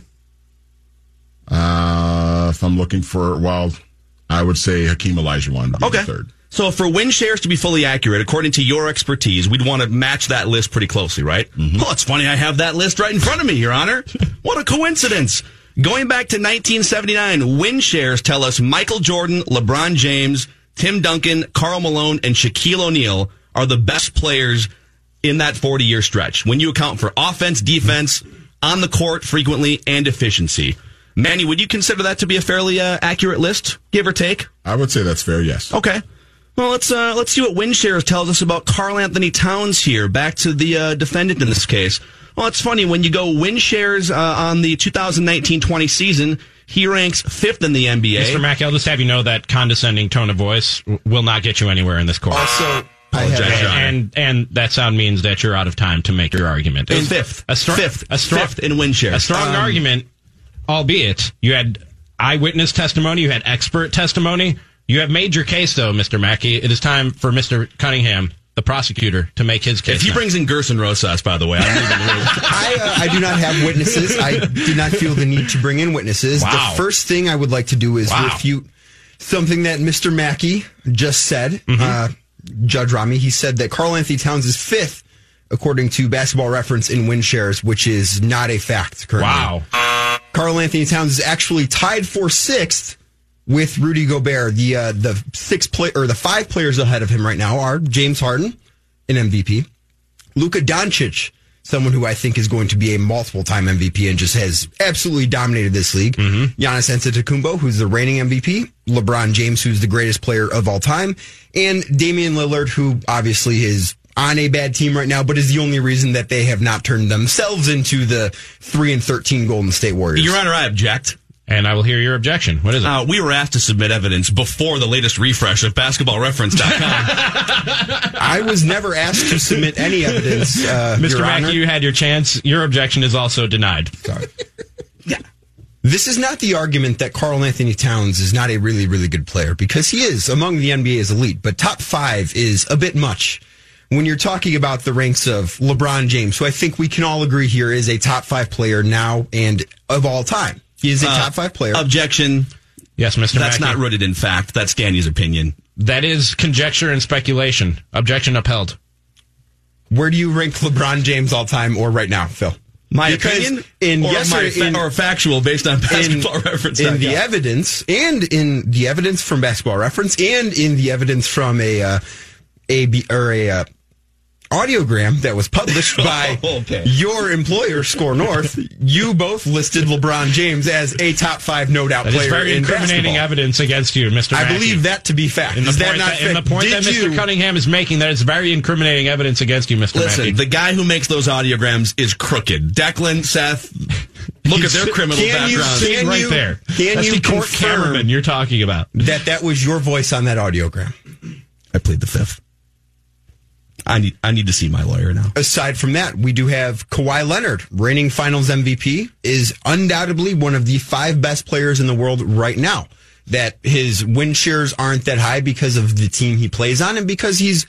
Uh, if I'm looking for, well, I would say Hakeem Olajuwon Okay. the third. So for win shares to be fully accurate, according to your expertise, we'd want to match that list pretty closely, right? Mm-hmm. Well, it's funny I have that list right in front of me, Your Honor. what a coincidence. Going back to 1979, win shares tell us Michael Jordan, LeBron James, Tim Duncan, Karl Malone, and Shaquille O'Neal are the best players in that 40 year stretch when you account for offense, defense, on the court frequently, and efficiency. Manny, would you consider that to be a fairly uh, accurate list, give or take? I would say that's fair, yes. Okay. Well, let's uh, let's see what WinShares tells us about Karl Anthony Towns here. Back to the uh, defendant in this case. Well, it's funny when you go WinShares uh, on the 2019-20 season. He ranks fifth in the NBA. Mr. Mackey, I'll just have you know that condescending tone of voice will not get you anywhere in this court. Also, and, and and that sound means that you're out of time to make your argument. In fifth. a strong, Fifth. a strong, Fifth in win share. A strong Um, argument, albeit you had eyewitness testimony, you had expert testimony. You have made your case, though, Mr. Mackey. It is time for Mr. Cunningham, the prosecutor, to make his case. If he now. brings in Gerson Rosas, by the way, I'm leaving the room. I, uh, I do not have witnesses. I do not feel the need to bring in witnesses. Wow. The first thing I would like to do is Wow. refute something that Mr. Mackey just said. Mm-hmm. Uh, Judge Rami, he said that Karl Anthony Towns is fifth, according to Basketball Reference, in win shares, which is not a fact currently. Wow. Karl Anthony Towns is actually tied for sixth with Rudy Gobert. The uh, the six play or the five players ahead of him right now are James Harden, an MVP, Luka Doncic, someone who I think is going to be a multiple time MVP and just has absolutely dominated this league. Mm-hmm. Giannis Antetokounmpo, who's the reigning MVP, LeBron James, who's the greatest player of all time, and Damian Lillard, who obviously is on a bad team right now, but is the only reason that they have not turned themselves into the three and thirteen Golden State Warriors. Your Honor, I object. And I will hear your objection. What is it? Uh, we were asked to submit evidence before the latest refresh of basketballreference.com. I was never asked to submit any evidence, uh, Mr. Your Mackey, you had your chance. Your objection is also denied. Sorry. yeah. This is not the argument that Karl Anthony Towns is not a really, really good player because he is among the NBA's elite, but top five is a bit much. When you're talking about the ranks of LeBron James, who I think we can all agree here is a top five player now and of all time. He is a Uh, top five player. Objection. Yes, Mr. That's Mackey. not rooted in fact. That's Danny's opinion. That is conjecture and speculation. Objection upheld. Where do you rank LeBron James all time or right now, Phil? My Because opinion, in or yes my or, fa- in, or factual based on basketball reference. in the evidence and in the evidence from basketball reference and in the evidence from a uh, a B- or a uh, audiogram that was published by Okay. your employer SKOR North you both listed LeBron James as a top 5 no doubt That player very in incriminating basketball. evidence against you, Mr. I Mackey. believe that to be fact In the, is that point not that, in the point Did that Mr. you Cunningham is making, that is very incriminating evidence against you, Mr. Listen, Mackey. the guy who makes those audiograms is crooked. Declan, Seth, look at their criminal Can you- right you- there. can That's you the court cameraman you're talking about. that that was your voice on that audiogram I plead the fifth. I need I need to see my lawyer now. aside from that, we do have Kawhi Leonard, reigning finals MVP, is undoubtedly one of the five best players in the world right now. That his win shares aren't that high because of the team he plays on and because he's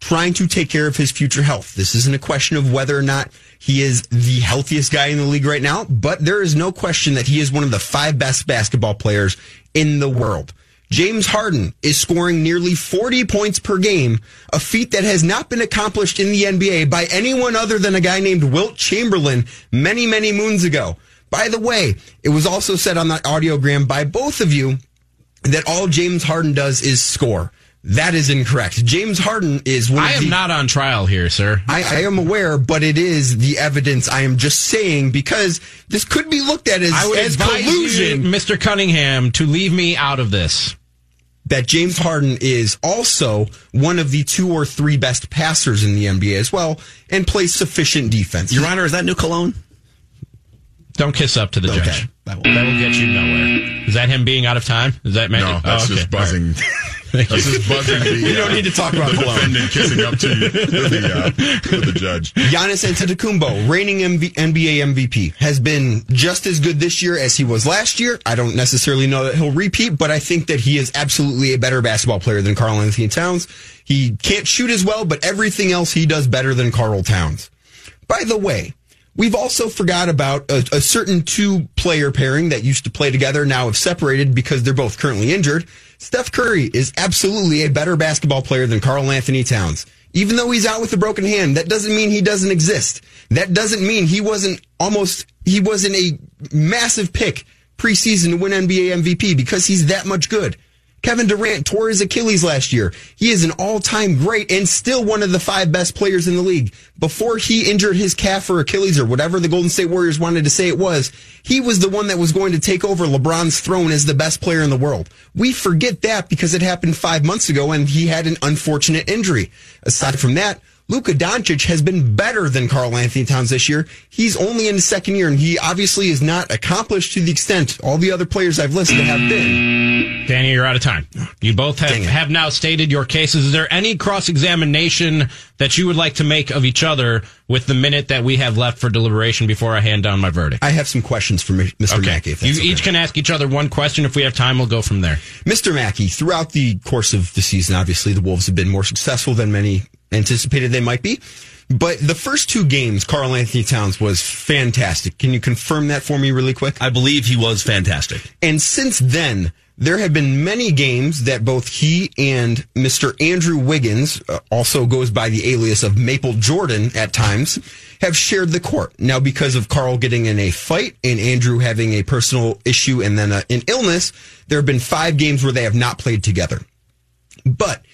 trying to take care of his future health. This isn't a question of whether or not he is the healthiest guy in the league right now, but there is no question that he is one of the five best basketball players in the world. James Harden is scoring nearly 40 points per game, a feat that has not been accomplished in the NBA by anyone other than a guy named Wilt Chamberlain many, many moons ago. By the way, it was also said on that audiogram by both of you that all James Harden does is score. That is incorrect. James Harden is one I am the, not on trial here, sir. I, I am aware, but it is the evidence. I am just saying because this could be looked at as, I would as collusion. you, Mr. Cunningham, to leave me out of this. that James Harden is also one of the two or three best passers in the NBA as well and plays sufficient defense. Your Honor, is that new cologne? Don't kiss up to the Okay. judge. That will, that will get you nowhere. Is that him being out of time? Is that Mackey? No, that's Oh, okay. just buzzing. That's just buzzing. The, We don't uh, need to talk about the cologne. defendant kissing up to, you, to, the, uh, to the judge. Giannis Antetokounmpo, reigning MV- NBA MVP, has been just as good this year as he was last year. I don't necessarily know that he'll repeat, but I think that he is absolutely a better basketball player than Karl Anthony Towns. He can't shoot as well, but everything else he does better than Karl Towns. By the way, we've also forgot about a, a certain two player pairing that used to play together, now have separated because they're both currently injured. Steph Curry is absolutely a better basketball player than Karl Anthony Towns. Even though he's out with a broken hand, that doesn't mean he doesn't exist. That doesn't mean he wasn't almost, he wasn't a massive pick preseason to win NBA MVP because he's that much good. Kevin Durant tore his Achilles last year. He is an all-time great and still one of the five best players in the league. Before he injured his calf or Achilles or whatever the Golden State Warriors wanted to say it was, he was the one that was going to take over LeBron's throne as the best player in the world. We forget that because it happened five months ago and he had an unfortunate injury. Aside from that, Luka Doncic has been better than Karl Anthony Towns this year. He's only in his second year, and he obviously is not accomplished to the extent all the other players I've listed have been. Danny, you're out of time. You both have, have now stated your cases. Is there any cross examination that you would like to make of each other with the minute that we have left for deliberation before I hand down my verdict? I have some questions for Mr. Okay. Mackey. If You okay. each can ask each other one question. If we have time, we'll go from there. Mr. Mackey, throughout the course of the season, obviously the Wolves have been more successful than many anticipated they might be. But the first two games, Karl Anthony Towns was fantastic. Can you confirm that for me really quick? I believe he was fantastic. And since then, there have been many games that both he and Mr. Andrew Wiggins, uh, also goes by the alias of Maple Jordan at times, have shared the court. Now, because of Karl getting in a fight and Andrew having a personal issue and then a, an illness, there have been five games where they have not played together. But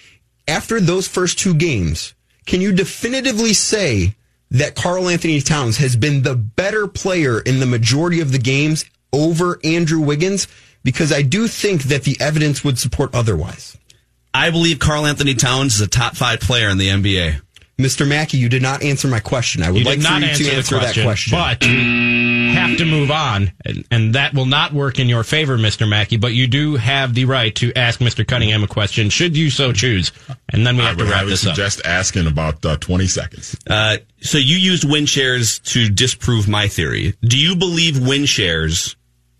after those first two games, can you definitively say that Karl Anthony Towns has been the better player in the majority of the games over Andrew Wiggins? Because I do think that the evidence would support otherwise. I believe Karl Anthony Towns is a top five player in the NBA. Mr. Mackey, you did not answer my question. I would You like did for not you answer, to answer question, that question. but we have to move on, and, and that will not work in your favor, Mr. Mackey. But you do have the right to ask Mr. Cunningham a question, should you so choose, and then we I have to would wrap this up. suggest asking about uh, 20 seconds. Uh, so you used win shares to disprove my theory. Do you believe win shares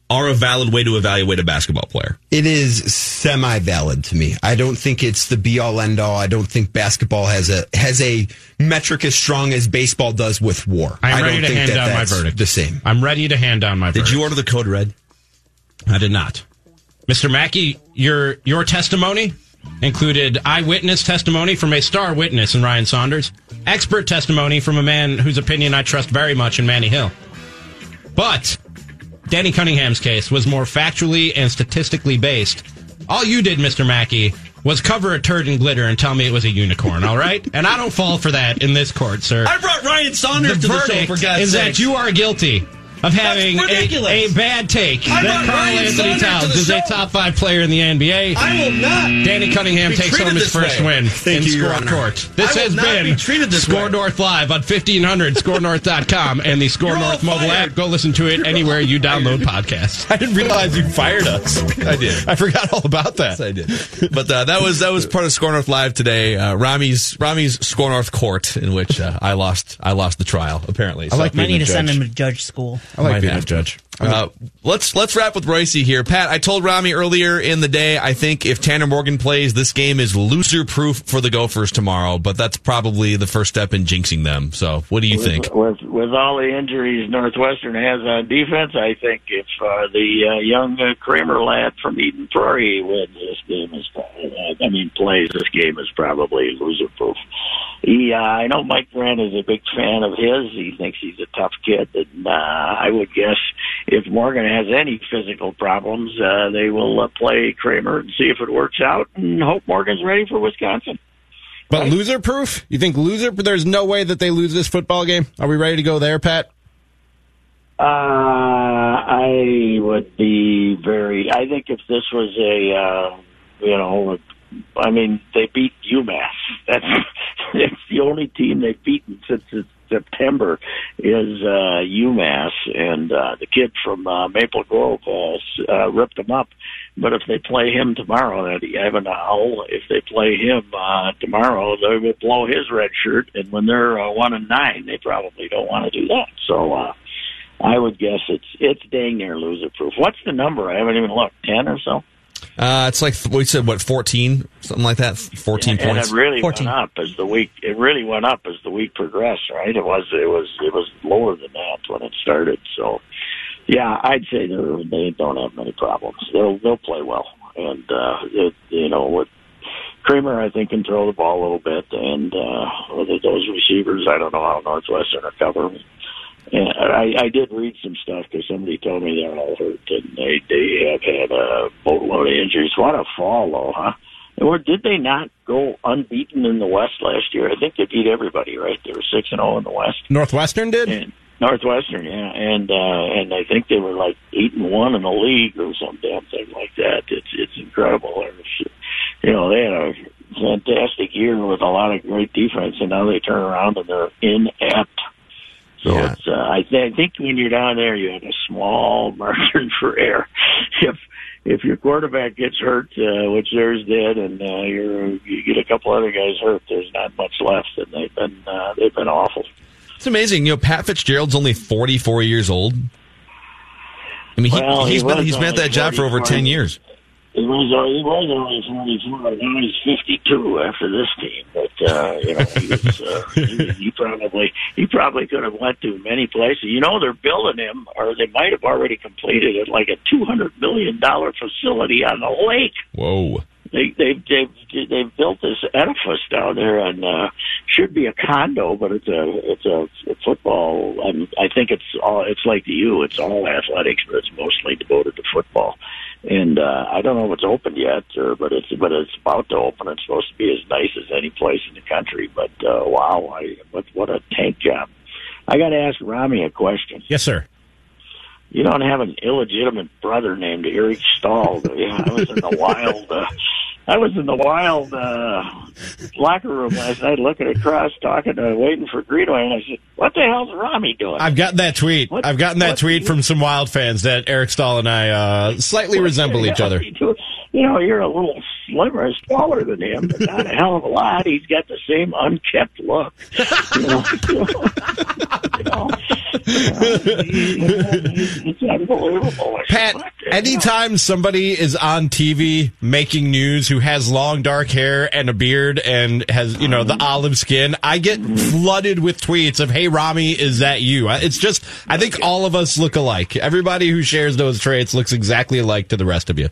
are a valid way to evaluate a basketball player? It is semi valid to me. I don't think it's the be all end all. I don't think basketball has a has a metric as strong as baseball does with war. I'm I ready don't to think hand that down my verdict. The same. I'm ready to hand down my Did verdict. you order the code red? I did not. Mr. Mackey, your your testimony included eyewitness testimony from a star witness in Ryan Saunders, expert testimony from a man whose opinion I trust very much in Manny Hill. But Danny Cunningham's case was more factually and statistically based. All you did, Mr. Mackey, was cover a turd in glitter and tell me it was a unicorn, all right? And I don't fall for that in this court, sir. I brought Ryan Saunders the to the show, verdict for God's is sake. that you are guilty of having a, a bad take I that brought Karl Anthony Saunders to Towns the is a top five player in the NBA. I will not Danny Cunningham be takes home his first way. win Thank in you, Your Score Court. This I will has not been be treated this SKOR way. North Live on 1500 skornorth.com and the SKOR You're North mobile app. Go listen to it anywhere you download podcasts. I didn't realize you fired us. I did. I forgot all about that. Yes, I did. But uh, that was that was part of SKOR North Live today. Uh, Rami's Rami's SKOR North court, in which uh, I lost I lost the trial. Apparently, I like Might being need a to send him to judge school. I like Might being a judge. Uh, let's let's wrap with Royce here, Pat. I told Rami earlier in the day. I think if Tanner Morgan plays, this game is loser proof for the Gophers tomorrow. But that's probably the first step in jinxing them. So, what do you think? With with all the injuries Northwestern has on defense, I think if uh, the uh, young uh, Kramer lad from Eden Prairie wins this game, is uh, I mean plays this game is probably loser proof. He, uh, I know Mike Grant is a big fan of his. He thinks he's a tough kid, and uh, I would guess if Morgan has any physical problems, uh, they will uh, play Kramer and see if it works out, and hope Morgan's ready for Wisconsin. But loser proof? You think loser? There's no way that they lose this football game. Are we ready to go there, Pat? Uh, I would be very. I think if this was a, uh, you know, I mean, they beat UMass. That's that's the only team they've beaten since it's September is uh, UMass, and uh, the kid from uh, Maple Grove uh, uh, ripped them up. But if they play him tomorrow, that Evan Hull, if they play him uh, tomorrow, they will blow his red shirt. And when they're uh, one and nine, they probably don't want to do that. So. uh I would guess it's it's dang near loser proof. What's the number? I haven't even looked. Ten or so. Uh, it's like we said, what fourteen, something like that. Fourteen and points. it really 14. went up as the week. It really went up as the week progressed. Right? It was it was it was lower than that when it started. So, yeah, I'd say they they don't have many problems. They'll they'll play well, and uh, it, you know with Kramer, I think, can throw the ball a little bit, and uh, those receivers, I don't know how Northwestern are covering. And I, I did read some stuff because somebody told me they're all hurt and they they have had a boatload of injuries. What a fall, though, huh? Or did they not go unbeaten in the West last year? I think they beat everybody, right? They were six and zero in the West. Northwestern did. And Northwestern, yeah, and uh, and I think they were like eight and one in the league or some damn thing like that. It's it's incredible. It's, you know, they had a fantastic year with a lot of great defense, and now they turn around and they're inept. So Yeah. it's uh, I, th- I think when you're down there, you have a small margin for error. If if your quarterback gets hurt, uh, which theirs did, and uh, you're you get a couple other guys hurt, there's not much left, and they've been uh, they've been awful. It's amazing. You know, Pat Fitzgerald's only 44 years old. I mean, he, Well, he he's been he's been at that job for over 44. 10 years. He was uh, he was only forty four. Now he's fifty two after this team. But uh, you know, he, was, uh, he, he probably he probably could have went to many places. You know, they're building him, or they might have already completed it, like a two hundred million dollar facility on the lake. Whoa. They they they've they've built this edifice down there, and uh, should be a condo, but it's a it's a, a football. Um, I think it's all it's like the U. It's all athletics, but it's mostly devoted to football. And uh, I don't know if it's open yet, or but it's but it's about to open. It's supposed to be as nice as any place in the country. But uh, wow, I, what what a tank job! I got to ask Rami a question. Yes, sir. You don't have an illegitimate brother named Eric Staal, do you? I was in the wild. Uh, I was in the wild uh, locker room last night, looking across, talking, uh, waiting for Greenway, and I said, "What the hell's Rami doing?" I've gotten that tweet. What- I've gotten that tweet from some Wild fans that Eric Staal and I uh, slightly resemble each other. You know, you're a little slimmer, smaller than him, but not a hell of a lot. He's got the same unkept look. You know, you know, it's unbelievable. Pat, anytime somebody is on TV making news who has long dark hair and a beard and has, you know, the olive skin, I get flooded with tweets of, hey, Rami, is that you? It's just, I think all of us look alike. Everybody who shares those traits looks exactly alike to the rest of you.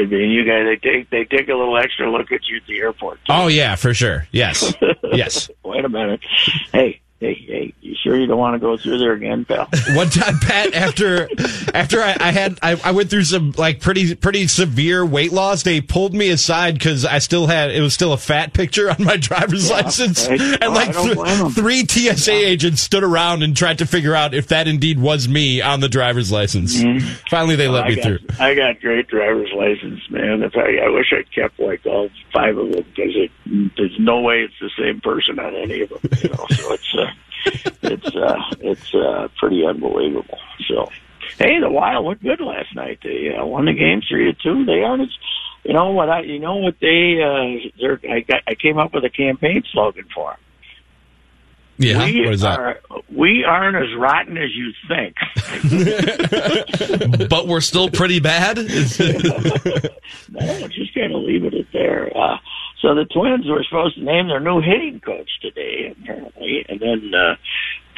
Could be. And you guys, they take they take a little extra look at you at the airport. Oh, yeah, for sure. Yes. Yes. Wait a minute. Hey, hey, hey! You sure you don't want to go through there again, pal? One time, Pat, after after I, I had I, I went through some like pretty pretty severe weight loss, they pulled me aside because I still had it was still a fat picture on my driver's Yeah, license, right. and No, like th- three TSA agents stood around and tried to figure out if that indeed was me on the driver's license. Finally, they let I me got, through. I got great driver's license, man. If I, I wish I kept like all five of them because there's no way it's the same person on any of them. You know, so it's uh, it's uh, it's uh, pretty unbelievable. So, hey, the Wild looked good last night. They uh, won the game three to two. They aren't. as- You know what? I you know what they uh, they're, I got, I came up with a campaign slogan for them. Yeah, we what is that? Are, we aren't as rotten as you think. but we're still pretty bad. no, just kind of leave it at there. Uh, so the Twins were supposed to name their new hitting coach today, apparently, and then uh,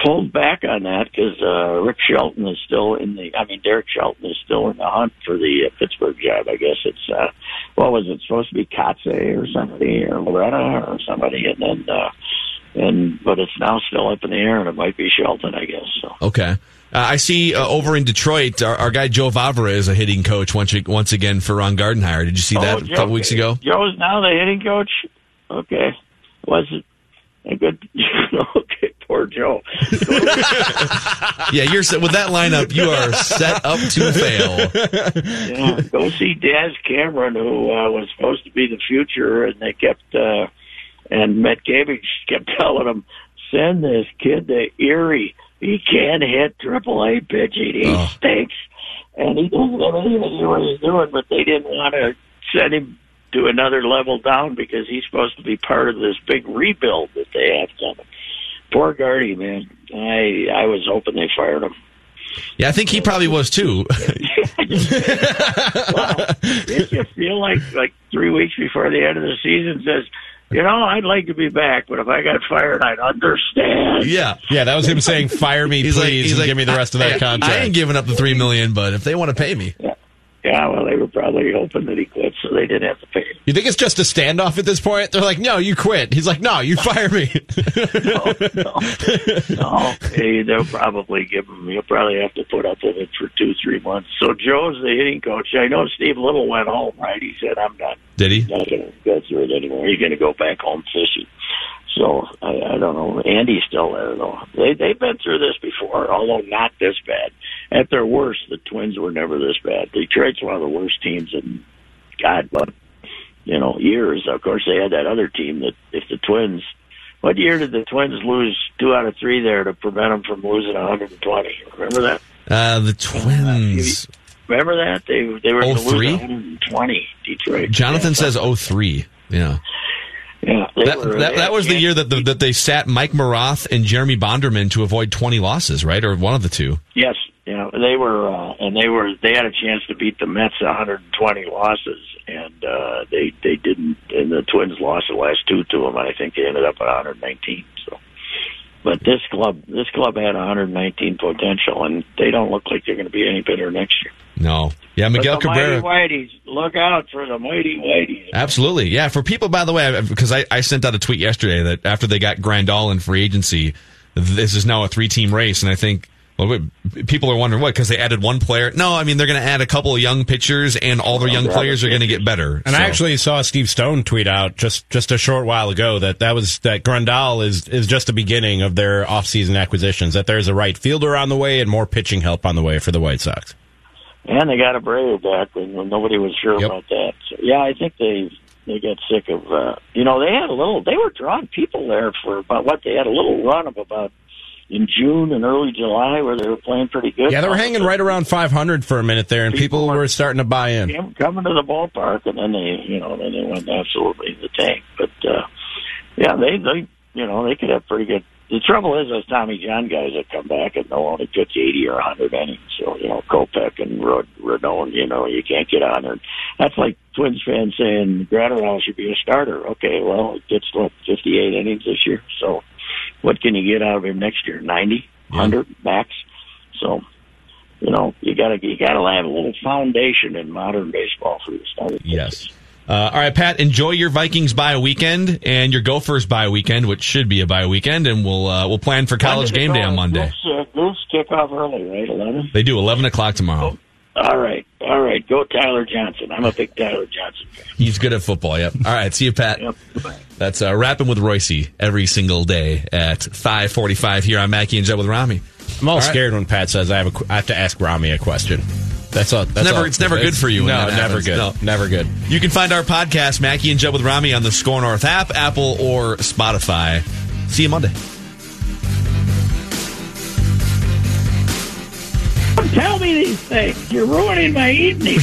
pulled back on that because uh, Rick Shelton is still in the. I mean, Derek Shelton is still in the hunt for the uh, Pittsburgh job. I guess it's uh, what was it supposed to be Kotze or somebody or Loretta or somebody, and then. Uh, and but it's now still up in the air, and it might be Shelton, I guess. So Okay. Uh, I see uh, over in Detroit, our, our guy Joe Vavra is a hitting coach once once again for Ron Gardenhire. Did you see that Oh, a couple weeks ago? Joe's now the hitting coach. Okay, was it a good? okay, poor Joe. Yeah, you're set with that lineup. You are set up to fail. yeah, go see Daz Cameron, who uh, was supposed to be the future, and they kept uh, and Matt Gavage kept telling him, "Send this kid to Erie. He can't hit triple A pitching. He Oh. stinks." And he doesn't have anything to what he's doing, but they didn't want to send him to another level down because he's supposed to be part of this big rebuild that they have coming. Poor Gardy, man. I I was hoping they fired him. Yeah, I think he probably was too. Did you feel like like three weeks before the end of the season says, you know, I'd like to be back, but if I got fired, I'd understand. yeah, yeah, that was him saying, "Fire me, He's please, like, he's and like, give me the rest of that I, contract." I ain't giving up the three million, but if they want to pay me, Yeah, well, they were probably hoping that he quit, so they didn't have to pay him. You think it's just a standoff at this point? They're like, no, you quit. He's like, no, you fire me. No, hey, they'll probably give him. He'll probably have to put up with it for two, three months. So Joe's the hitting coach. I know Steve Liddle went home, right? He said, "I'm not Did he? not going to go through it anymore. He's going to go back home fishing." So I, I don't know. Andy's still there though. They they've been through this before, although not this bad. At their worst, the Twins were never this bad. Detroit's one of the worst teams in God, but you know, years. Of course, they had that other team that if the Twins. What year did the Twins lose two out of three there to prevent them from losing 120? Remember that? Uh, the Twins. Remember that they they were going to 03? 120. Detroit. Jonathan Yeah. says 03. Yeah. Yeah, That, were- that, that was the year that the, that they sat Mike Maroth and Jeremy Bonderman to avoid 20 losses, right? Or one of the two. Yes, yeah, they were, uh, and they were. They had a chance to beat the Mets 120 losses, and uh, they they didn't. And the Twins lost the last two to them. and I think they ended up at 119. So, but this club, this club had 119 potential, and they don't look like they're going to be any better next year. No. Yeah, Miguel Cabrera. Mighty Whiteys, look out for the Mighty Whiteys. Absolutely. Yeah. For people, by the way, because I, I sent out a tweet yesterday that after they got Grandal in free agency, this is now a three team race. And I think, people are wondering what, because they added one player. No, I mean, they're going to add a couple of young pitchers and all their young players are going to get better. And So- I actually saw Steve Stone tweet out just, just a short while ago that that was that Grandal is is just the beginning of their offseason acquisitions. That there's a right fielder on the way and more pitching help on the way for the White Sox. And they got a Brave back when when nobody was sure about that. So, yeah, I think they they got sick of uh you know, they had a little they were drawing people there for about what they had a little run of about in June and early July where they were playing pretty good. Yeah, they were hanging right around 500 for a minute there, and people were starting to buy in. Coming to the ballpark and then they you know, then they went absolutely in the tank. But uh yeah, they they you know, they could have pretty good the trouble is those Tommy John guys that come back and they'll only pitch eighty or hundred innings. So, you know, Kopech and Rod Rodon, you know, you can't get on there. That's like Twins fans saying Graterol should be a starter. Okay, well, it gets what, fifty eight innings this year. So what can you get out of him next year? Ninety? Hundred max? So you know, you gotta you gotta have a little foundation in modern baseball for the starter. Yes. Uh, all right, Pat. Enjoy your Vikings bye weekend and your Gophers bye weekend, which should be a bye weekend, and we'll uh, we'll plan for college game day on Monday. Goose, uh, Goose kick off early, right? Eleven. They do eleven o'clock tomorrow. All right, all right. Go Tyler Johnson. I'm a big Tyler Johnson fan. He's good at football. Yep. All right. See you, Pat. Yep. That's uh, wrapping with Royce every single day at five forty-five here on Mackey and Joe with Rami. I'm all, All right. scared when Pat says I have a, qu- I have to ask Rami a question. That's all. That's never, all. it's never good for you. when No, that never good. No. Never good. You can find our podcast, Mackey and Joe with Rami, on the SKOR North app, Apple, or Spotify. See you Monday. Me these things. You're ruining my evening.